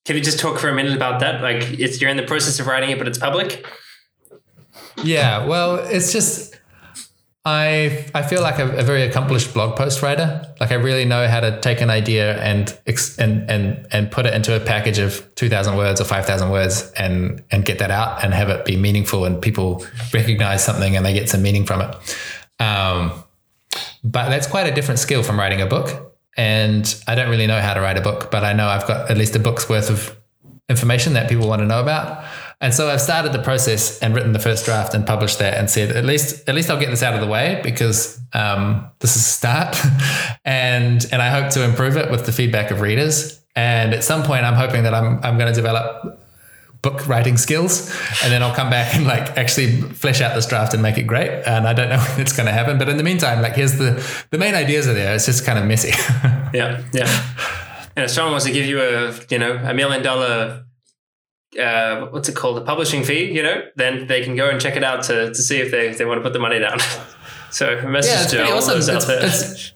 can you just talk for a minute about that? Like, it's you're in the process of writing it, but it's public. Yeah, well, it's just I I feel like a, a, very accomplished blog post writer. Like I really know how to take an idea and and and and put it into a package of two thousand words or five thousand words and and get that out and have it be meaningful and people recognize something and they get some meaning from it. Um, but that's quite a different skill from writing a book. And I don't really know how to write a book, but I know I've got at least a book's worth of information that people want to know about. And so I've started the process and written the first draft and published that and said at least at least I'll get this out of the way because um, this is a start, and and I hope to improve it with the feedback of readers. And at some point, I'm hoping that I'm I'm going to develop book writing skills, and then I'll come back and like actually flesh out this draft and make it great. And I don't know when it's going to happen, but in the meantime, like here's the the main ideas are there. It's just kind of messy. yeah, yeah. And if someone wants to give you a you know a million dollar uh, what's it called, a publishing fee, you know, then they can go and check it out to, to see if they, if they want to put the money down. so a message yeah, to all awesome. those it's, out there. It's,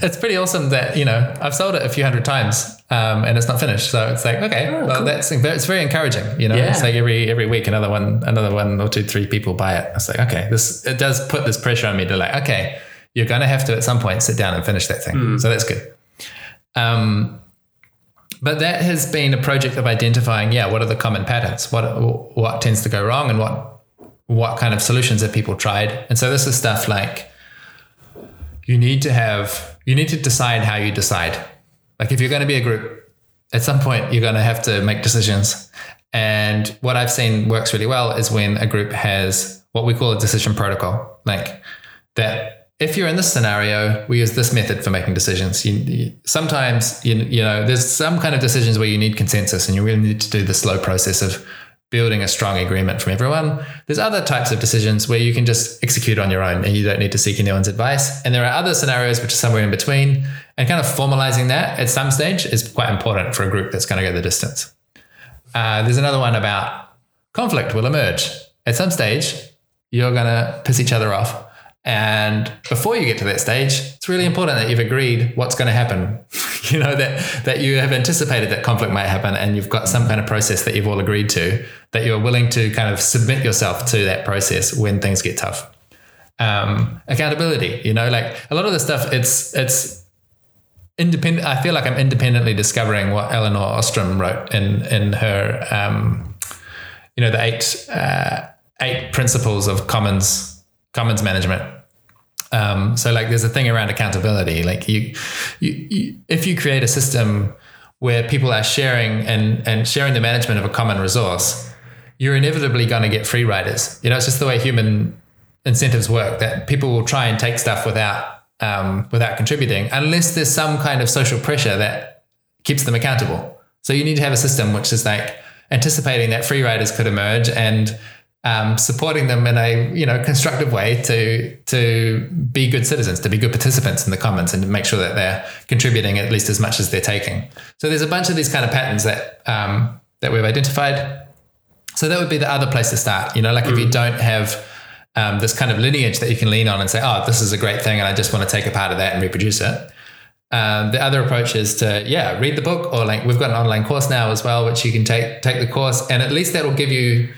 it's pretty awesome that, you know, I've sold it a few hundred times um, and it's not finished. So it's like, okay, oh, well, cool. that's, it's very encouraging, you know, yeah. it's like every, every week, another one, another one or two, three people buy it. It's like, okay, this, it does put this pressure on me to like, okay, you're going to have to at some point sit down and finish that thing. Mm. So that's good. Um, but that has been a project of identifying, yeah, what are the common patterns? What what tends to go wrong and what what kind of solutions have people tried? And so this is stuff like you need to have you need to decide how you decide. Like if you're going to be a group, at some point you're going to have to make decisions. And what I've seen works really well is when a group has what we call a decision protocol, like that if you're in this scenario, we use this method for making decisions. You, you, sometimes, you, you know, there's some kind of decisions where you need consensus and you really need to do the slow process of building a strong agreement from everyone. There's other types of decisions where you can just execute on your own and you don't need to seek anyone's advice. And there are other scenarios which are somewhere in between. And kind of formalizing that at some stage is quite important for a group that's going to go the distance. Uh, there's another one about conflict will emerge. At some stage, you're going to piss each other off and before you get to that stage, it's really important that you've agreed what's going to happen. you know, that, that you have anticipated that conflict might happen and you've got some kind of process that you've all agreed to, that you're willing to kind of submit yourself to that process when things get tough. Um, accountability, you know, like a lot of the stuff, it's, it's, independent. I feel like I'm independently discovering what Elinor Ostrom wrote in, in her, um, you know, the eight, uh, eight principles of commons commons management. Um, so like there's a thing around accountability. Like you, you, you, if you create a system where people are sharing and and sharing the management of a common resource, you're inevitably going to get free riders. You know, it's just the way human incentives work. That people will try and take stuff without um, without contributing, unless there's some kind of social pressure that keeps them accountable. So you need to have a system which is like anticipating that free riders could emerge and um, supporting them in a you know constructive way to to be good citizens, to be good participants in the commons, and to make sure that they're contributing at least as much as they're taking. So there's a bunch of these kind of patterns that um, that we've identified. So that would be the other place to start. You know, like mm. if you mm. don't have um, this kind of lineage that you can lean on and say, oh, this is a great thing, and I just want to take a part of that and reproduce it. Um, the other approach is to yeah read the book or like we've got an online course now as well which you can take take the course and at least that will give you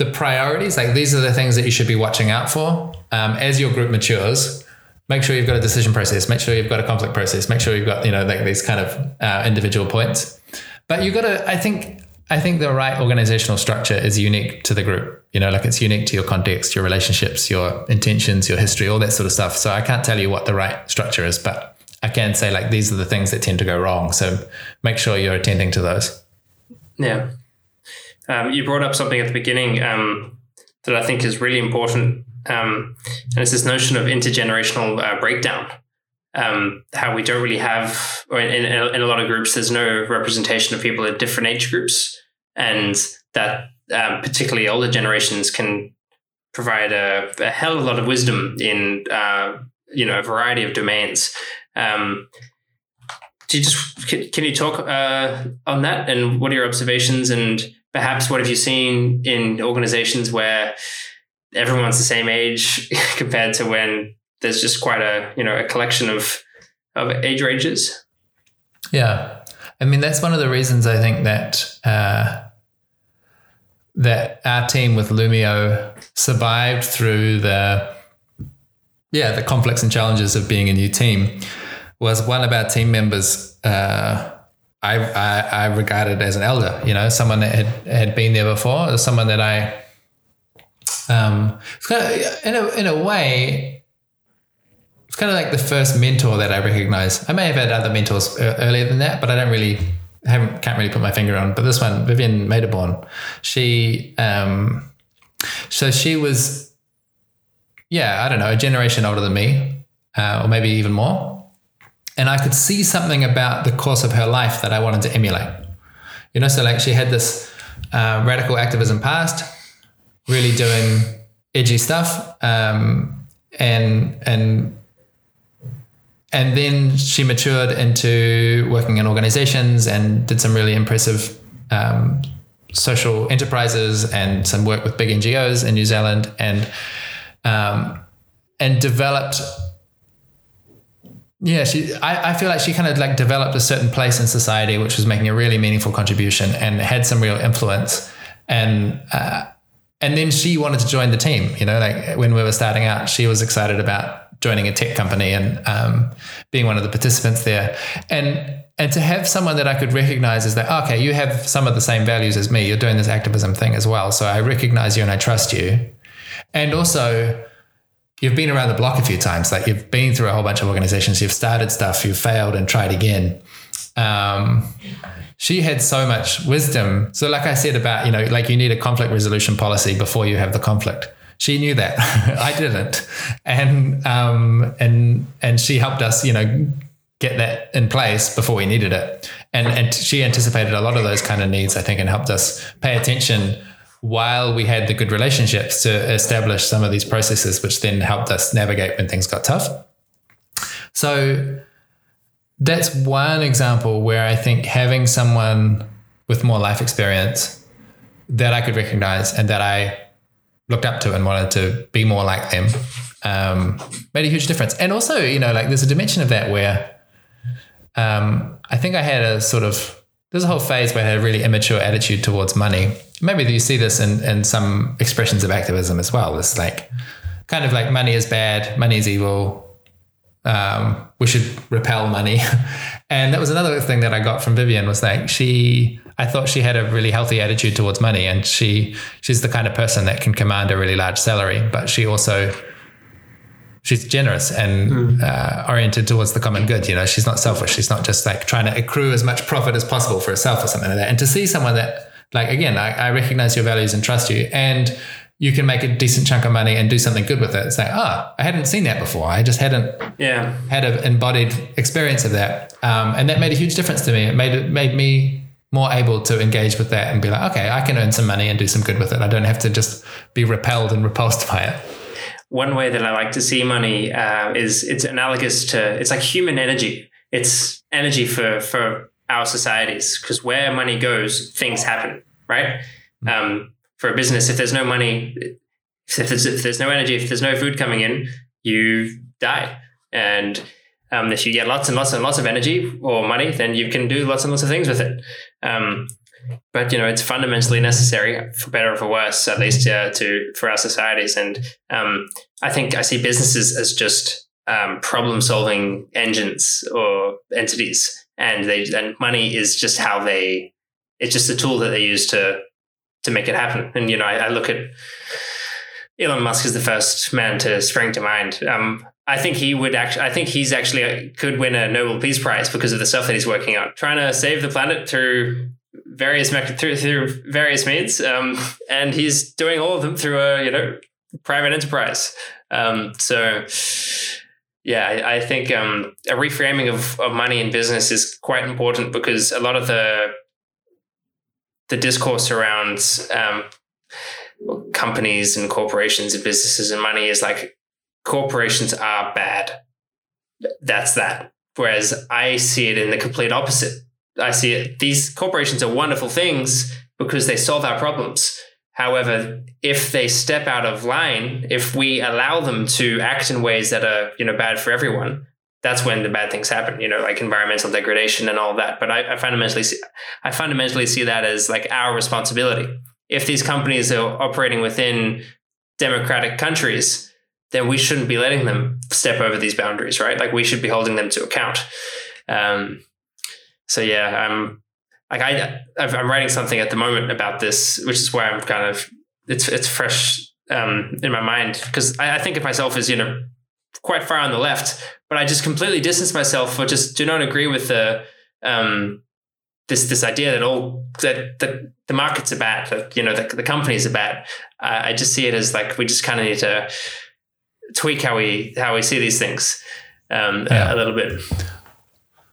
the priorities, like these are the things that you should be watching out for um, as your group matures. Make sure you've got a decision process. Make sure you've got a conflict process. Make sure you've got you know like these kind of uh, individual points. But you have got to. I think. I think the right organizational structure is unique to the group. You know, like it's unique to your context, your relationships, your intentions, your history, all that sort of stuff. So I can't tell you what the right structure is, but I can say like these are the things that tend to go wrong. So make sure you're attending to those. Yeah. Um, you brought up something at the beginning um, that I think is really important, um, and it's this notion of intergenerational uh, breakdown. Um, how we don't really have, or in, in, a, lot of groups, there's no representation of people at different age groups, and that um, particularly older generations can provide a, a, hell of a lot of wisdom in uh, you know a variety of domains. Um, do you just can, can you talk uh, on that and what are your observations and perhaps what have you seen in organizations where everyone's the same age compared to when there's just quite a you know a collection of of age ranges? Yeah. I mean that's one of the reasons i think that uh, that our team with Loomio survived through the yeah the conflicts and challenges of being a new team was one of our team members uh, I, I, I regarded as an elder, you know, someone that had, had been there before, someone that I, um, it's kind of, in a, in a way, it's kind of like the first mentor that I recognize. I may have had other mentors earlier than that, but I don't really, haven't, can't really put my finger on. But this one, Vivien Maidaborn, she, um, so she was, yeah, I don't know, a generation older than me, uh, or maybe even more and I could see something about the course of her life that I wanted to emulate. You know, so like she had this uh, radical activism past, really doing edgy stuff, um, and and and then she matured into working in organizations and did some really impressive um, social enterprises and some work with big NGOs in New Zealand and um, and developed yeah, she. I, I feel like she kind of like developed a certain place in society, which was making a really meaningful contribution and had some real influence. And uh, and then she wanted to join the team. You know, like when we were starting out, she was excited about joining a tech company and um, being one of the participants there. And and to have someone that I could recognize as that, okay, you have some of the same values as me. You're doing this activism thing as well, so I recognize you and I trust you. And also you've been around the block a few times. Like you've been through a whole bunch of organizations, you've started stuff, you've failed and tried again. Um, she had so much wisdom. So, like I said about, you know, like you need a conflict resolution policy before you have the conflict. She knew that. I didn't. And um, and and she helped us, you know, get that in place before we needed it. And and she anticipated a lot of those kind of needs, I think, and helped us pay attention while we had the good relationships to establish some of these processes, which then helped us navigate when things got tough. So that's one example where I think having someone with more life experience that I could recognize and that I looked up to and wanted to be more like them um, made a huge difference. And also, you know, like there's a dimension of that where um, I think I had a sort of there's a whole phase where I had a really immature attitude towards money. Maybe you see this in, in some expressions of activism as well. It's like kind of like money is bad, money is evil. Um, we should repel money. and that was another thing that I got from Vivien was like she I thought she had a really healthy attitude towards money and she she's the kind of person that can command a really large salary, but she also she's generous and mm. uh, oriented towards the common good. You know, she's not selfish. She's not just like trying to accrue as much profit as possible for herself or something like that. And to see someone that, like, again, I, I recognize your values and trust you, and you can make a decent chunk of money and do something good with it. It's like, ah, oh, I hadn't seen that before. I just hadn't yeah. had an embodied experience of that, um, and that made a huge difference to me. It made it made me more able to engage with that and be like, okay, I can earn some money and do some good with it. I don't have to just be repelled and repulsed by it one way that I like to see money uh, is it's analogous to it's like human energy. It's energy for for our societies because where money goes, things happen, right? Mm-hmm. Um, for a business, if there's no money, if there's, if there's no energy, if there's no food coming in, you die. And um, if you get lots and lots and lots of energy or money, then you can do lots and lots of things with it. Um, but you know it's fundamentally necessary for better or for worse at least uh, to for our societies and um, i think i see businesses as just um, problem solving engines or entities and they and money is just how they it's just a tool that they use to to make it happen and you know i, I look at elon musk is the first man to spring to mind um, I think he would actually. I think he's actually uh, could win a Nobel Peace Prize because of the stuff that he's working on, trying to save the planet through various me- through, through various means, um, and he's doing all of them through a you know private enterprise. Um, so yeah, I, I think um, a reframing of, of money in business is quite important because a lot of the the discourse around um, companies and corporations and businesses and money is like corporations are bad. That's that. Whereas I see it in the complete opposite. I see it. These corporations are wonderful things because they solve our problems. However, if they step out of line, if we allow them to act in ways that are, you know, bad for everyone, that's when the bad things happen, you know, like environmental degradation and all that. But I, I fundamentally see, I fundamentally see that as like our responsibility. If these companies are operating within democratic countries, then we shouldn't be letting them step over these boundaries, right? Like we should be holding them to account. Um, so yeah, I'm like I I'm writing something at the moment about this, which is why I'm kind of it's it's fresh um, in my mind because I, I think of myself as you know quite far on the left, but I just completely distance myself or just do not agree with the um, this this idea that all that the, the markets are bad, that you know the, the companies are bad. Uh, I just see it as like we just kind of need to tweak how we how we see these things um, yeah. a, a little bit.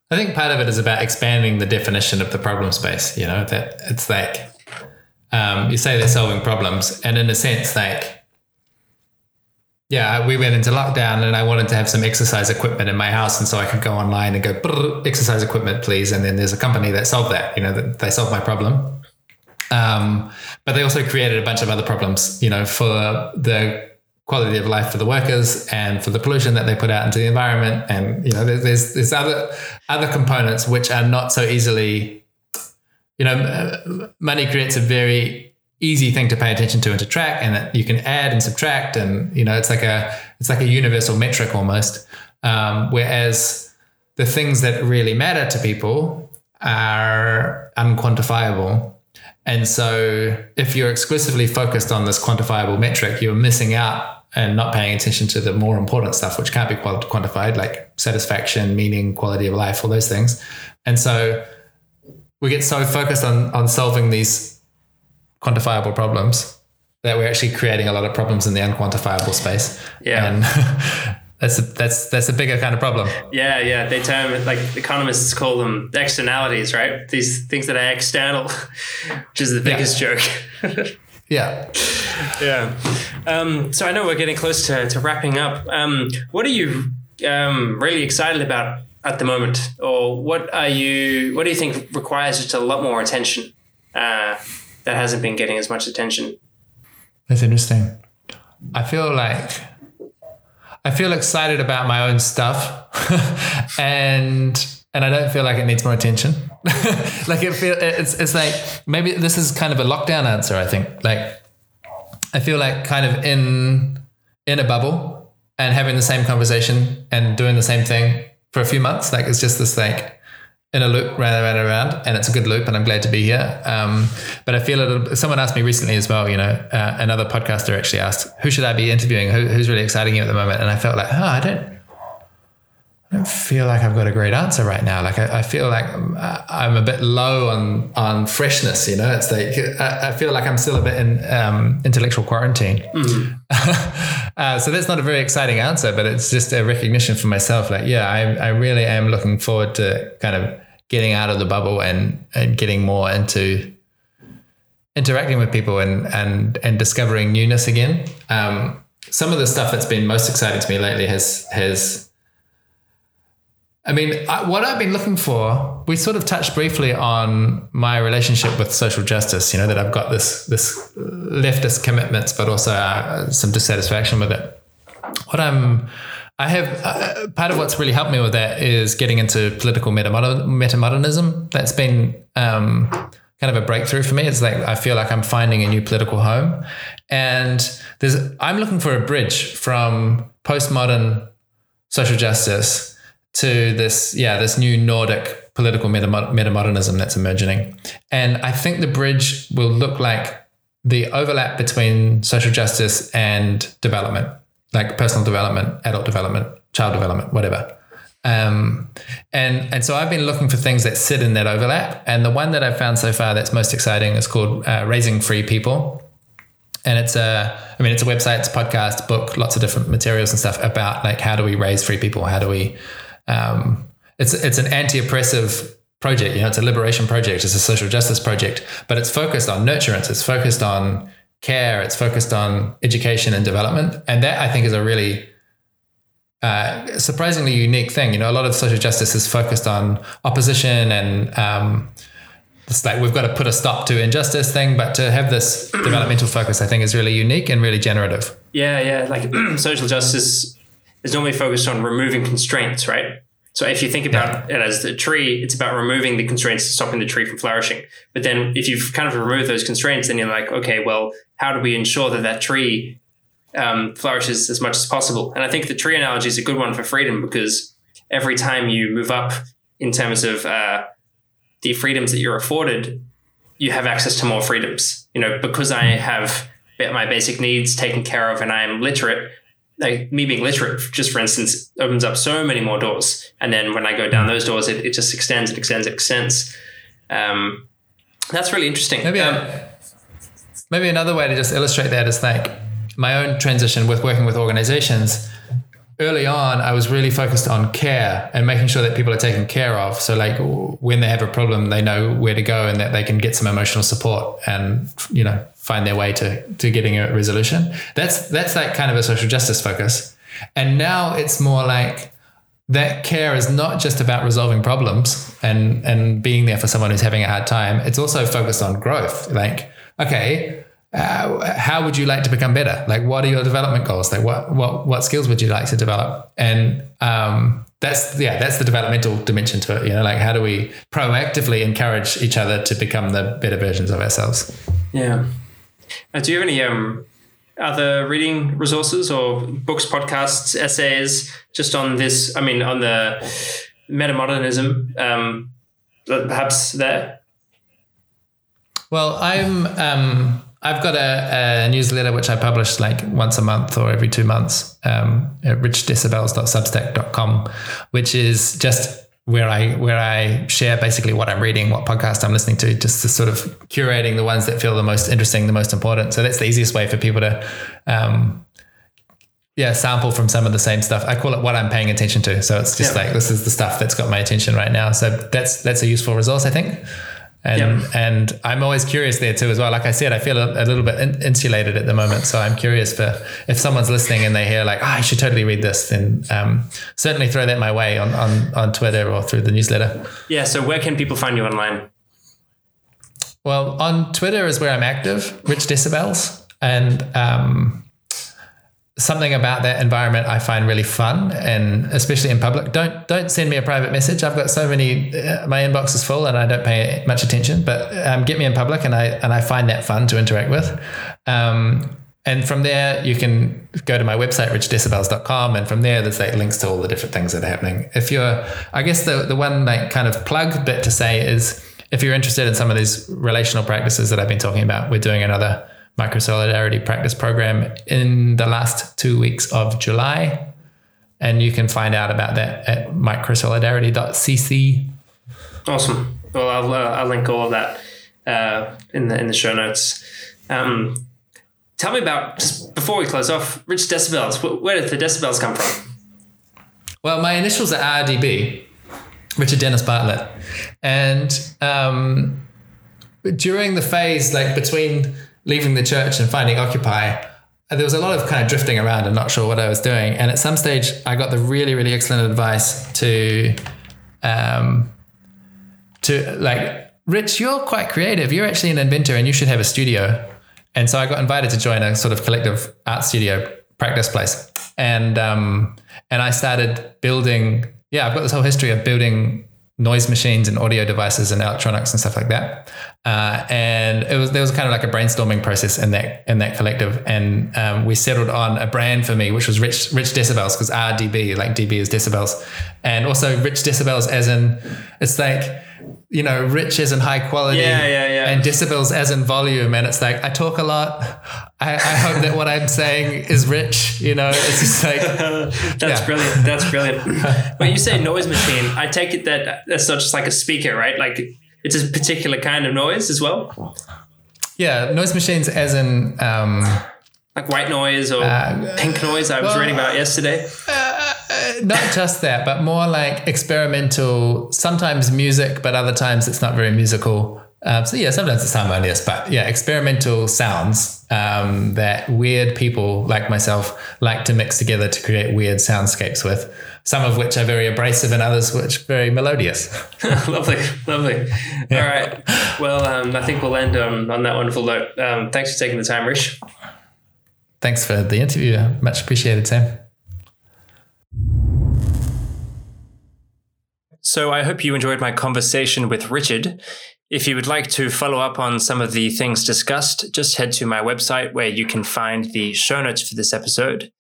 I think part of it is about expanding the definition of the problem space. You know that it's like um, you say they're solving problems, and in a sense, like yeah, we went into lockdown and I wanted to have some exercise equipment in my house. And so I could go online and go, exercise equipment, please. And then there's a company that solved that, you know, that they solved my problem. Um, but they also created a bunch of other problems, you know, for the quality of life for the workers and for the pollution that they put out into the environment. And, you know, there's, there's other, other components which are not so easily, you know, money creates a very easy thing to pay attention to and to track and that you can add and subtract. And you know it's like a it's like a universal metric almost. Um, whereas the things that really matter to people are unquantifiable. And so if you're exclusively focused on this quantifiable metric you're missing out and not paying attention to the more important stuff which can't be quantified like satisfaction meaning quality of life all those things and so we get so focused on on solving these quantifiable problems that we're actually creating a lot of problems in the unquantifiable space. Yeah. And that's a, that's that's a bigger kind of problem. Yeah, yeah. They term like economists call them externalities, right? These things that are external, which is the biggest yeah. joke. yeah. Yeah. Um, so I know we're getting close to, to wrapping up. Um, what are you um, really excited about at the moment, or what are you? What do you think requires just a lot more attention? Uh, that hasn't been getting as much attention. That's interesting. I feel like I feel excited about my own stuff, and and I don't feel like it needs more attention. like it feel it's it's like maybe this is kind of a lockdown answer. I think like I feel like kind of in in a bubble and having the same conversation and doing the same thing for a few months. Like it's just this like in a loop, round and round and round, and it's a good loop, and I'm glad to be here. Um, but I feel little. Someone asked me recently as well. You know, uh, another podcaster actually asked, "Who should I be interviewing? Who, who's really exciting you at the moment?" And I felt like, oh, I don't. I don't feel like I've got a great answer right now. Like I, I feel like I'm a bit low on on freshness. You know, it's like I, I feel like I'm still a bit in um, intellectual quarantine. Mm-hmm. uh, so that's not a very exciting answer, but it's just a recognition for myself. Like, yeah, I, I really am looking forward to kind of getting out of the bubble and and getting more into interacting with people and and and discovering newness again. Um, some of the stuff that's been most exciting to me lately has has I mean, I, what I've been looking for, we sort of touched briefly on my relationship with social justice. You know that I've got this this leftist commitments, but also uh, some dissatisfaction with it. What I'm, I have uh, part of what's really helped me with that is getting into political metamodernism. That's been um, kind of a breakthrough for me. It's like I feel like I'm finding a new political home, and there's I'm looking for a bridge from postmodern social justice to this, yeah, this new Nordic political meta- metamodernism that's emerging. And I think the bridge will look like the overlap between social justice and development, like personal development, adult development, child development, whatever. Um, and and so I've been looking for things that sit in that overlap. And the one that I've found so far that's most exciting is called uh, Raising Free People. And it's a, I mean, it's a website, it's a podcast, book, lots of different materials and stuff about like how do we raise free people? How do we? Um, it's it's an anti-oppressive project. You know, it's a liberation project. It's a social justice project, but it's focused on nurturance. It's focused on care. It's focused on education and development, and that I think is a really uh, surprisingly unique thing. You know, a lot of social justice is focused on opposition and um, it's like we've got to put a stop to injustice thing, but to have this developmental focus, I think, is really unique and really generative. Yeah, yeah. Like social justice is normally focused on removing constraints, right? So if you think about it as the tree, it's about removing the constraints to stopping the tree from flourishing. But then if you've kind of removed those constraints, then you're like, okay, well, how do we ensure that that tree um, flourishes as much as possible? And I think the tree analogy is a good one for freedom because every time you move up in terms of uh, the freedoms that you're afforded, you have access to more freedoms. You know, because I have my basic needs taken care of and I am literate, like me being literate, just for instance, opens up so many more doors. And then when I go down those doors, it, it just extends, it extends, it extends. Um, that's really interesting. Maybe, um, maybe another way to just illustrate that is like my own transition with working with organizations early on, I was really focused on care and making sure that people are taken care of. So, like when they have a problem, they know where to go and that they can get some emotional support and you know find their way to to getting a resolution. That's that's like kind of a social justice focus. And now it's more like that care is not just about resolving problems and and being there for someone who's having a hard time. It's also focused on growth. Like, okay, uh, how would you like to become better? Like, what are your development goals? Like, what what what skills would you like to develop? And um, that's yeah, that's the developmental dimension to it. You know, like how do we proactively encourage each other to become the better versions of ourselves? Yeah. Uh, do you have any um, other reading resources or books, podcasts, essays, just on this? I mean, on the metamodernism, um, perhaps there. Well, I'm. Um, I've got a, a, newsletter which I publish like once a month or every two months um, at richdecibels.substack.com, which is just where I where I share basically what I'm reading, what podcast I'm listening to, just to sort of curating the ones that feel the most interesting, the most important. So that's the easiest way for people to um, yeah, sample from some of the same stuff. I call it what I'm paying attention to. So it's just yeah. like this is the stuff that's got my attention right now. So that's that's a useful resource, I think and yep. and I'm always curious there too as well. Like I said, I feel a, a little bit in, insulated at the moment, so I'm curious for if someone's listening and they hear like, oh, I should totally read this, then um, certainly throw that my way on, on on Twitter or through the newsletter. Yeah. So where can people find you online? Well, on Twitter is where I'm active, Rich Decibels, and um, something about that environment I find really fun, and especially in public. Don't don't send me a private message. I've got so many. Uh, my inbox is full, and I don't pay much attention. But um, get me in public, and I and I find that fun to interact with. Um, and from there, you can go to my website, richdecibels.com. And from there, there's like links to all the different things that are happening. If you're, I guess the, the one like kind of plug bit to say is if you're interested in some of these relational practices that I've been talking about, we're doing another micro solidarity practice program in the last two weeks of July. And you can find out about that at microsolidarity.cc. Awesome. Well, I'll, uh, I'll link all of that uh, in the in the show notes. Um, tell me about just before we close off, Rich Decibels. Where did the decibels come from? Well, my initials are RDB, Richard Dennis Bartlett, and um, during the phase like between leaving the church and finding Occupy, there was a lot of kind of drifting around and not sure what I was doing. And at some stage, I got the really, really excellent advice to, um, to like, Rich, you're quite creative. You're actually an inventor and you should have a studio. And so I got invited to join a sort of collective art studio practice place. And, um, and I started building, yeah, I've got this whole history of building noise machines and audio devices and electronics and stuff like that. Uh, and it was there was kind of like a brainstorming process in that in that collective, and um, we settled on a brand for me, which was Rich Rich Decibels, because RDB like DB is decibels, and also Rich Decibels as in it's like you know, rich as in high quality, Yeah, yeah, yeah. and decibels as in volume. And it's like I talk a lot. I, I hope that what I'm saying is rich. You know, it's just like That's Yeah. brilliant. That's brilliant. when you say noise machine, I take it that that's not just like a speaker, right? Like it's a particular kind of noise as well, yeah, noise machines as in. Um, like white noise or pink noise. I was well, reading about yesterday. Not just that, but more like experimental, sometimes music, but other times it's not very musical. Um, so yeah, sometimes it's harmonious, but yeah, experimental sounds um, that weird people like myself like to mix together to create weird soundscapes with. Some of which are very abrasive, and others which very melodious. lovely, lovely. All right. Well, um, I think we'll end on, on that wonderful note. Um, thanks for taking the time, Rich. Thanks for the interview. Much appreciated, Sam. So I hope you enjoyed my conversation with Richard. If you would like to follow up on some of the things discussed, just head to my website where you can find the show notes for this episode.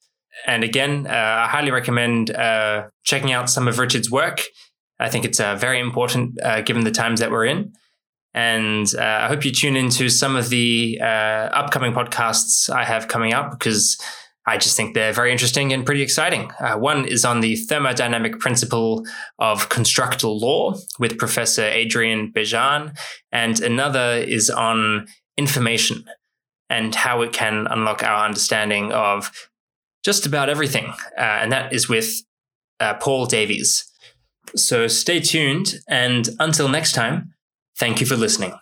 And again, uh, I highly recommend uh, checking out some of Richard's work. I think it's uh, very important uh, given the times that we're in. And uh, I hope you tune into some of the uh, upcoming podcasts I have coming up because I just think they're very interesting and pretty exciting. Uh, one is on the thermodynamic principle of constructal law with Professor Adrian Bejan, and another is on information and how it can unlock our understanding of just about everything. Uh, and that is with uh, Paul Davies. So stay tuned, and until next time, thank you for listening.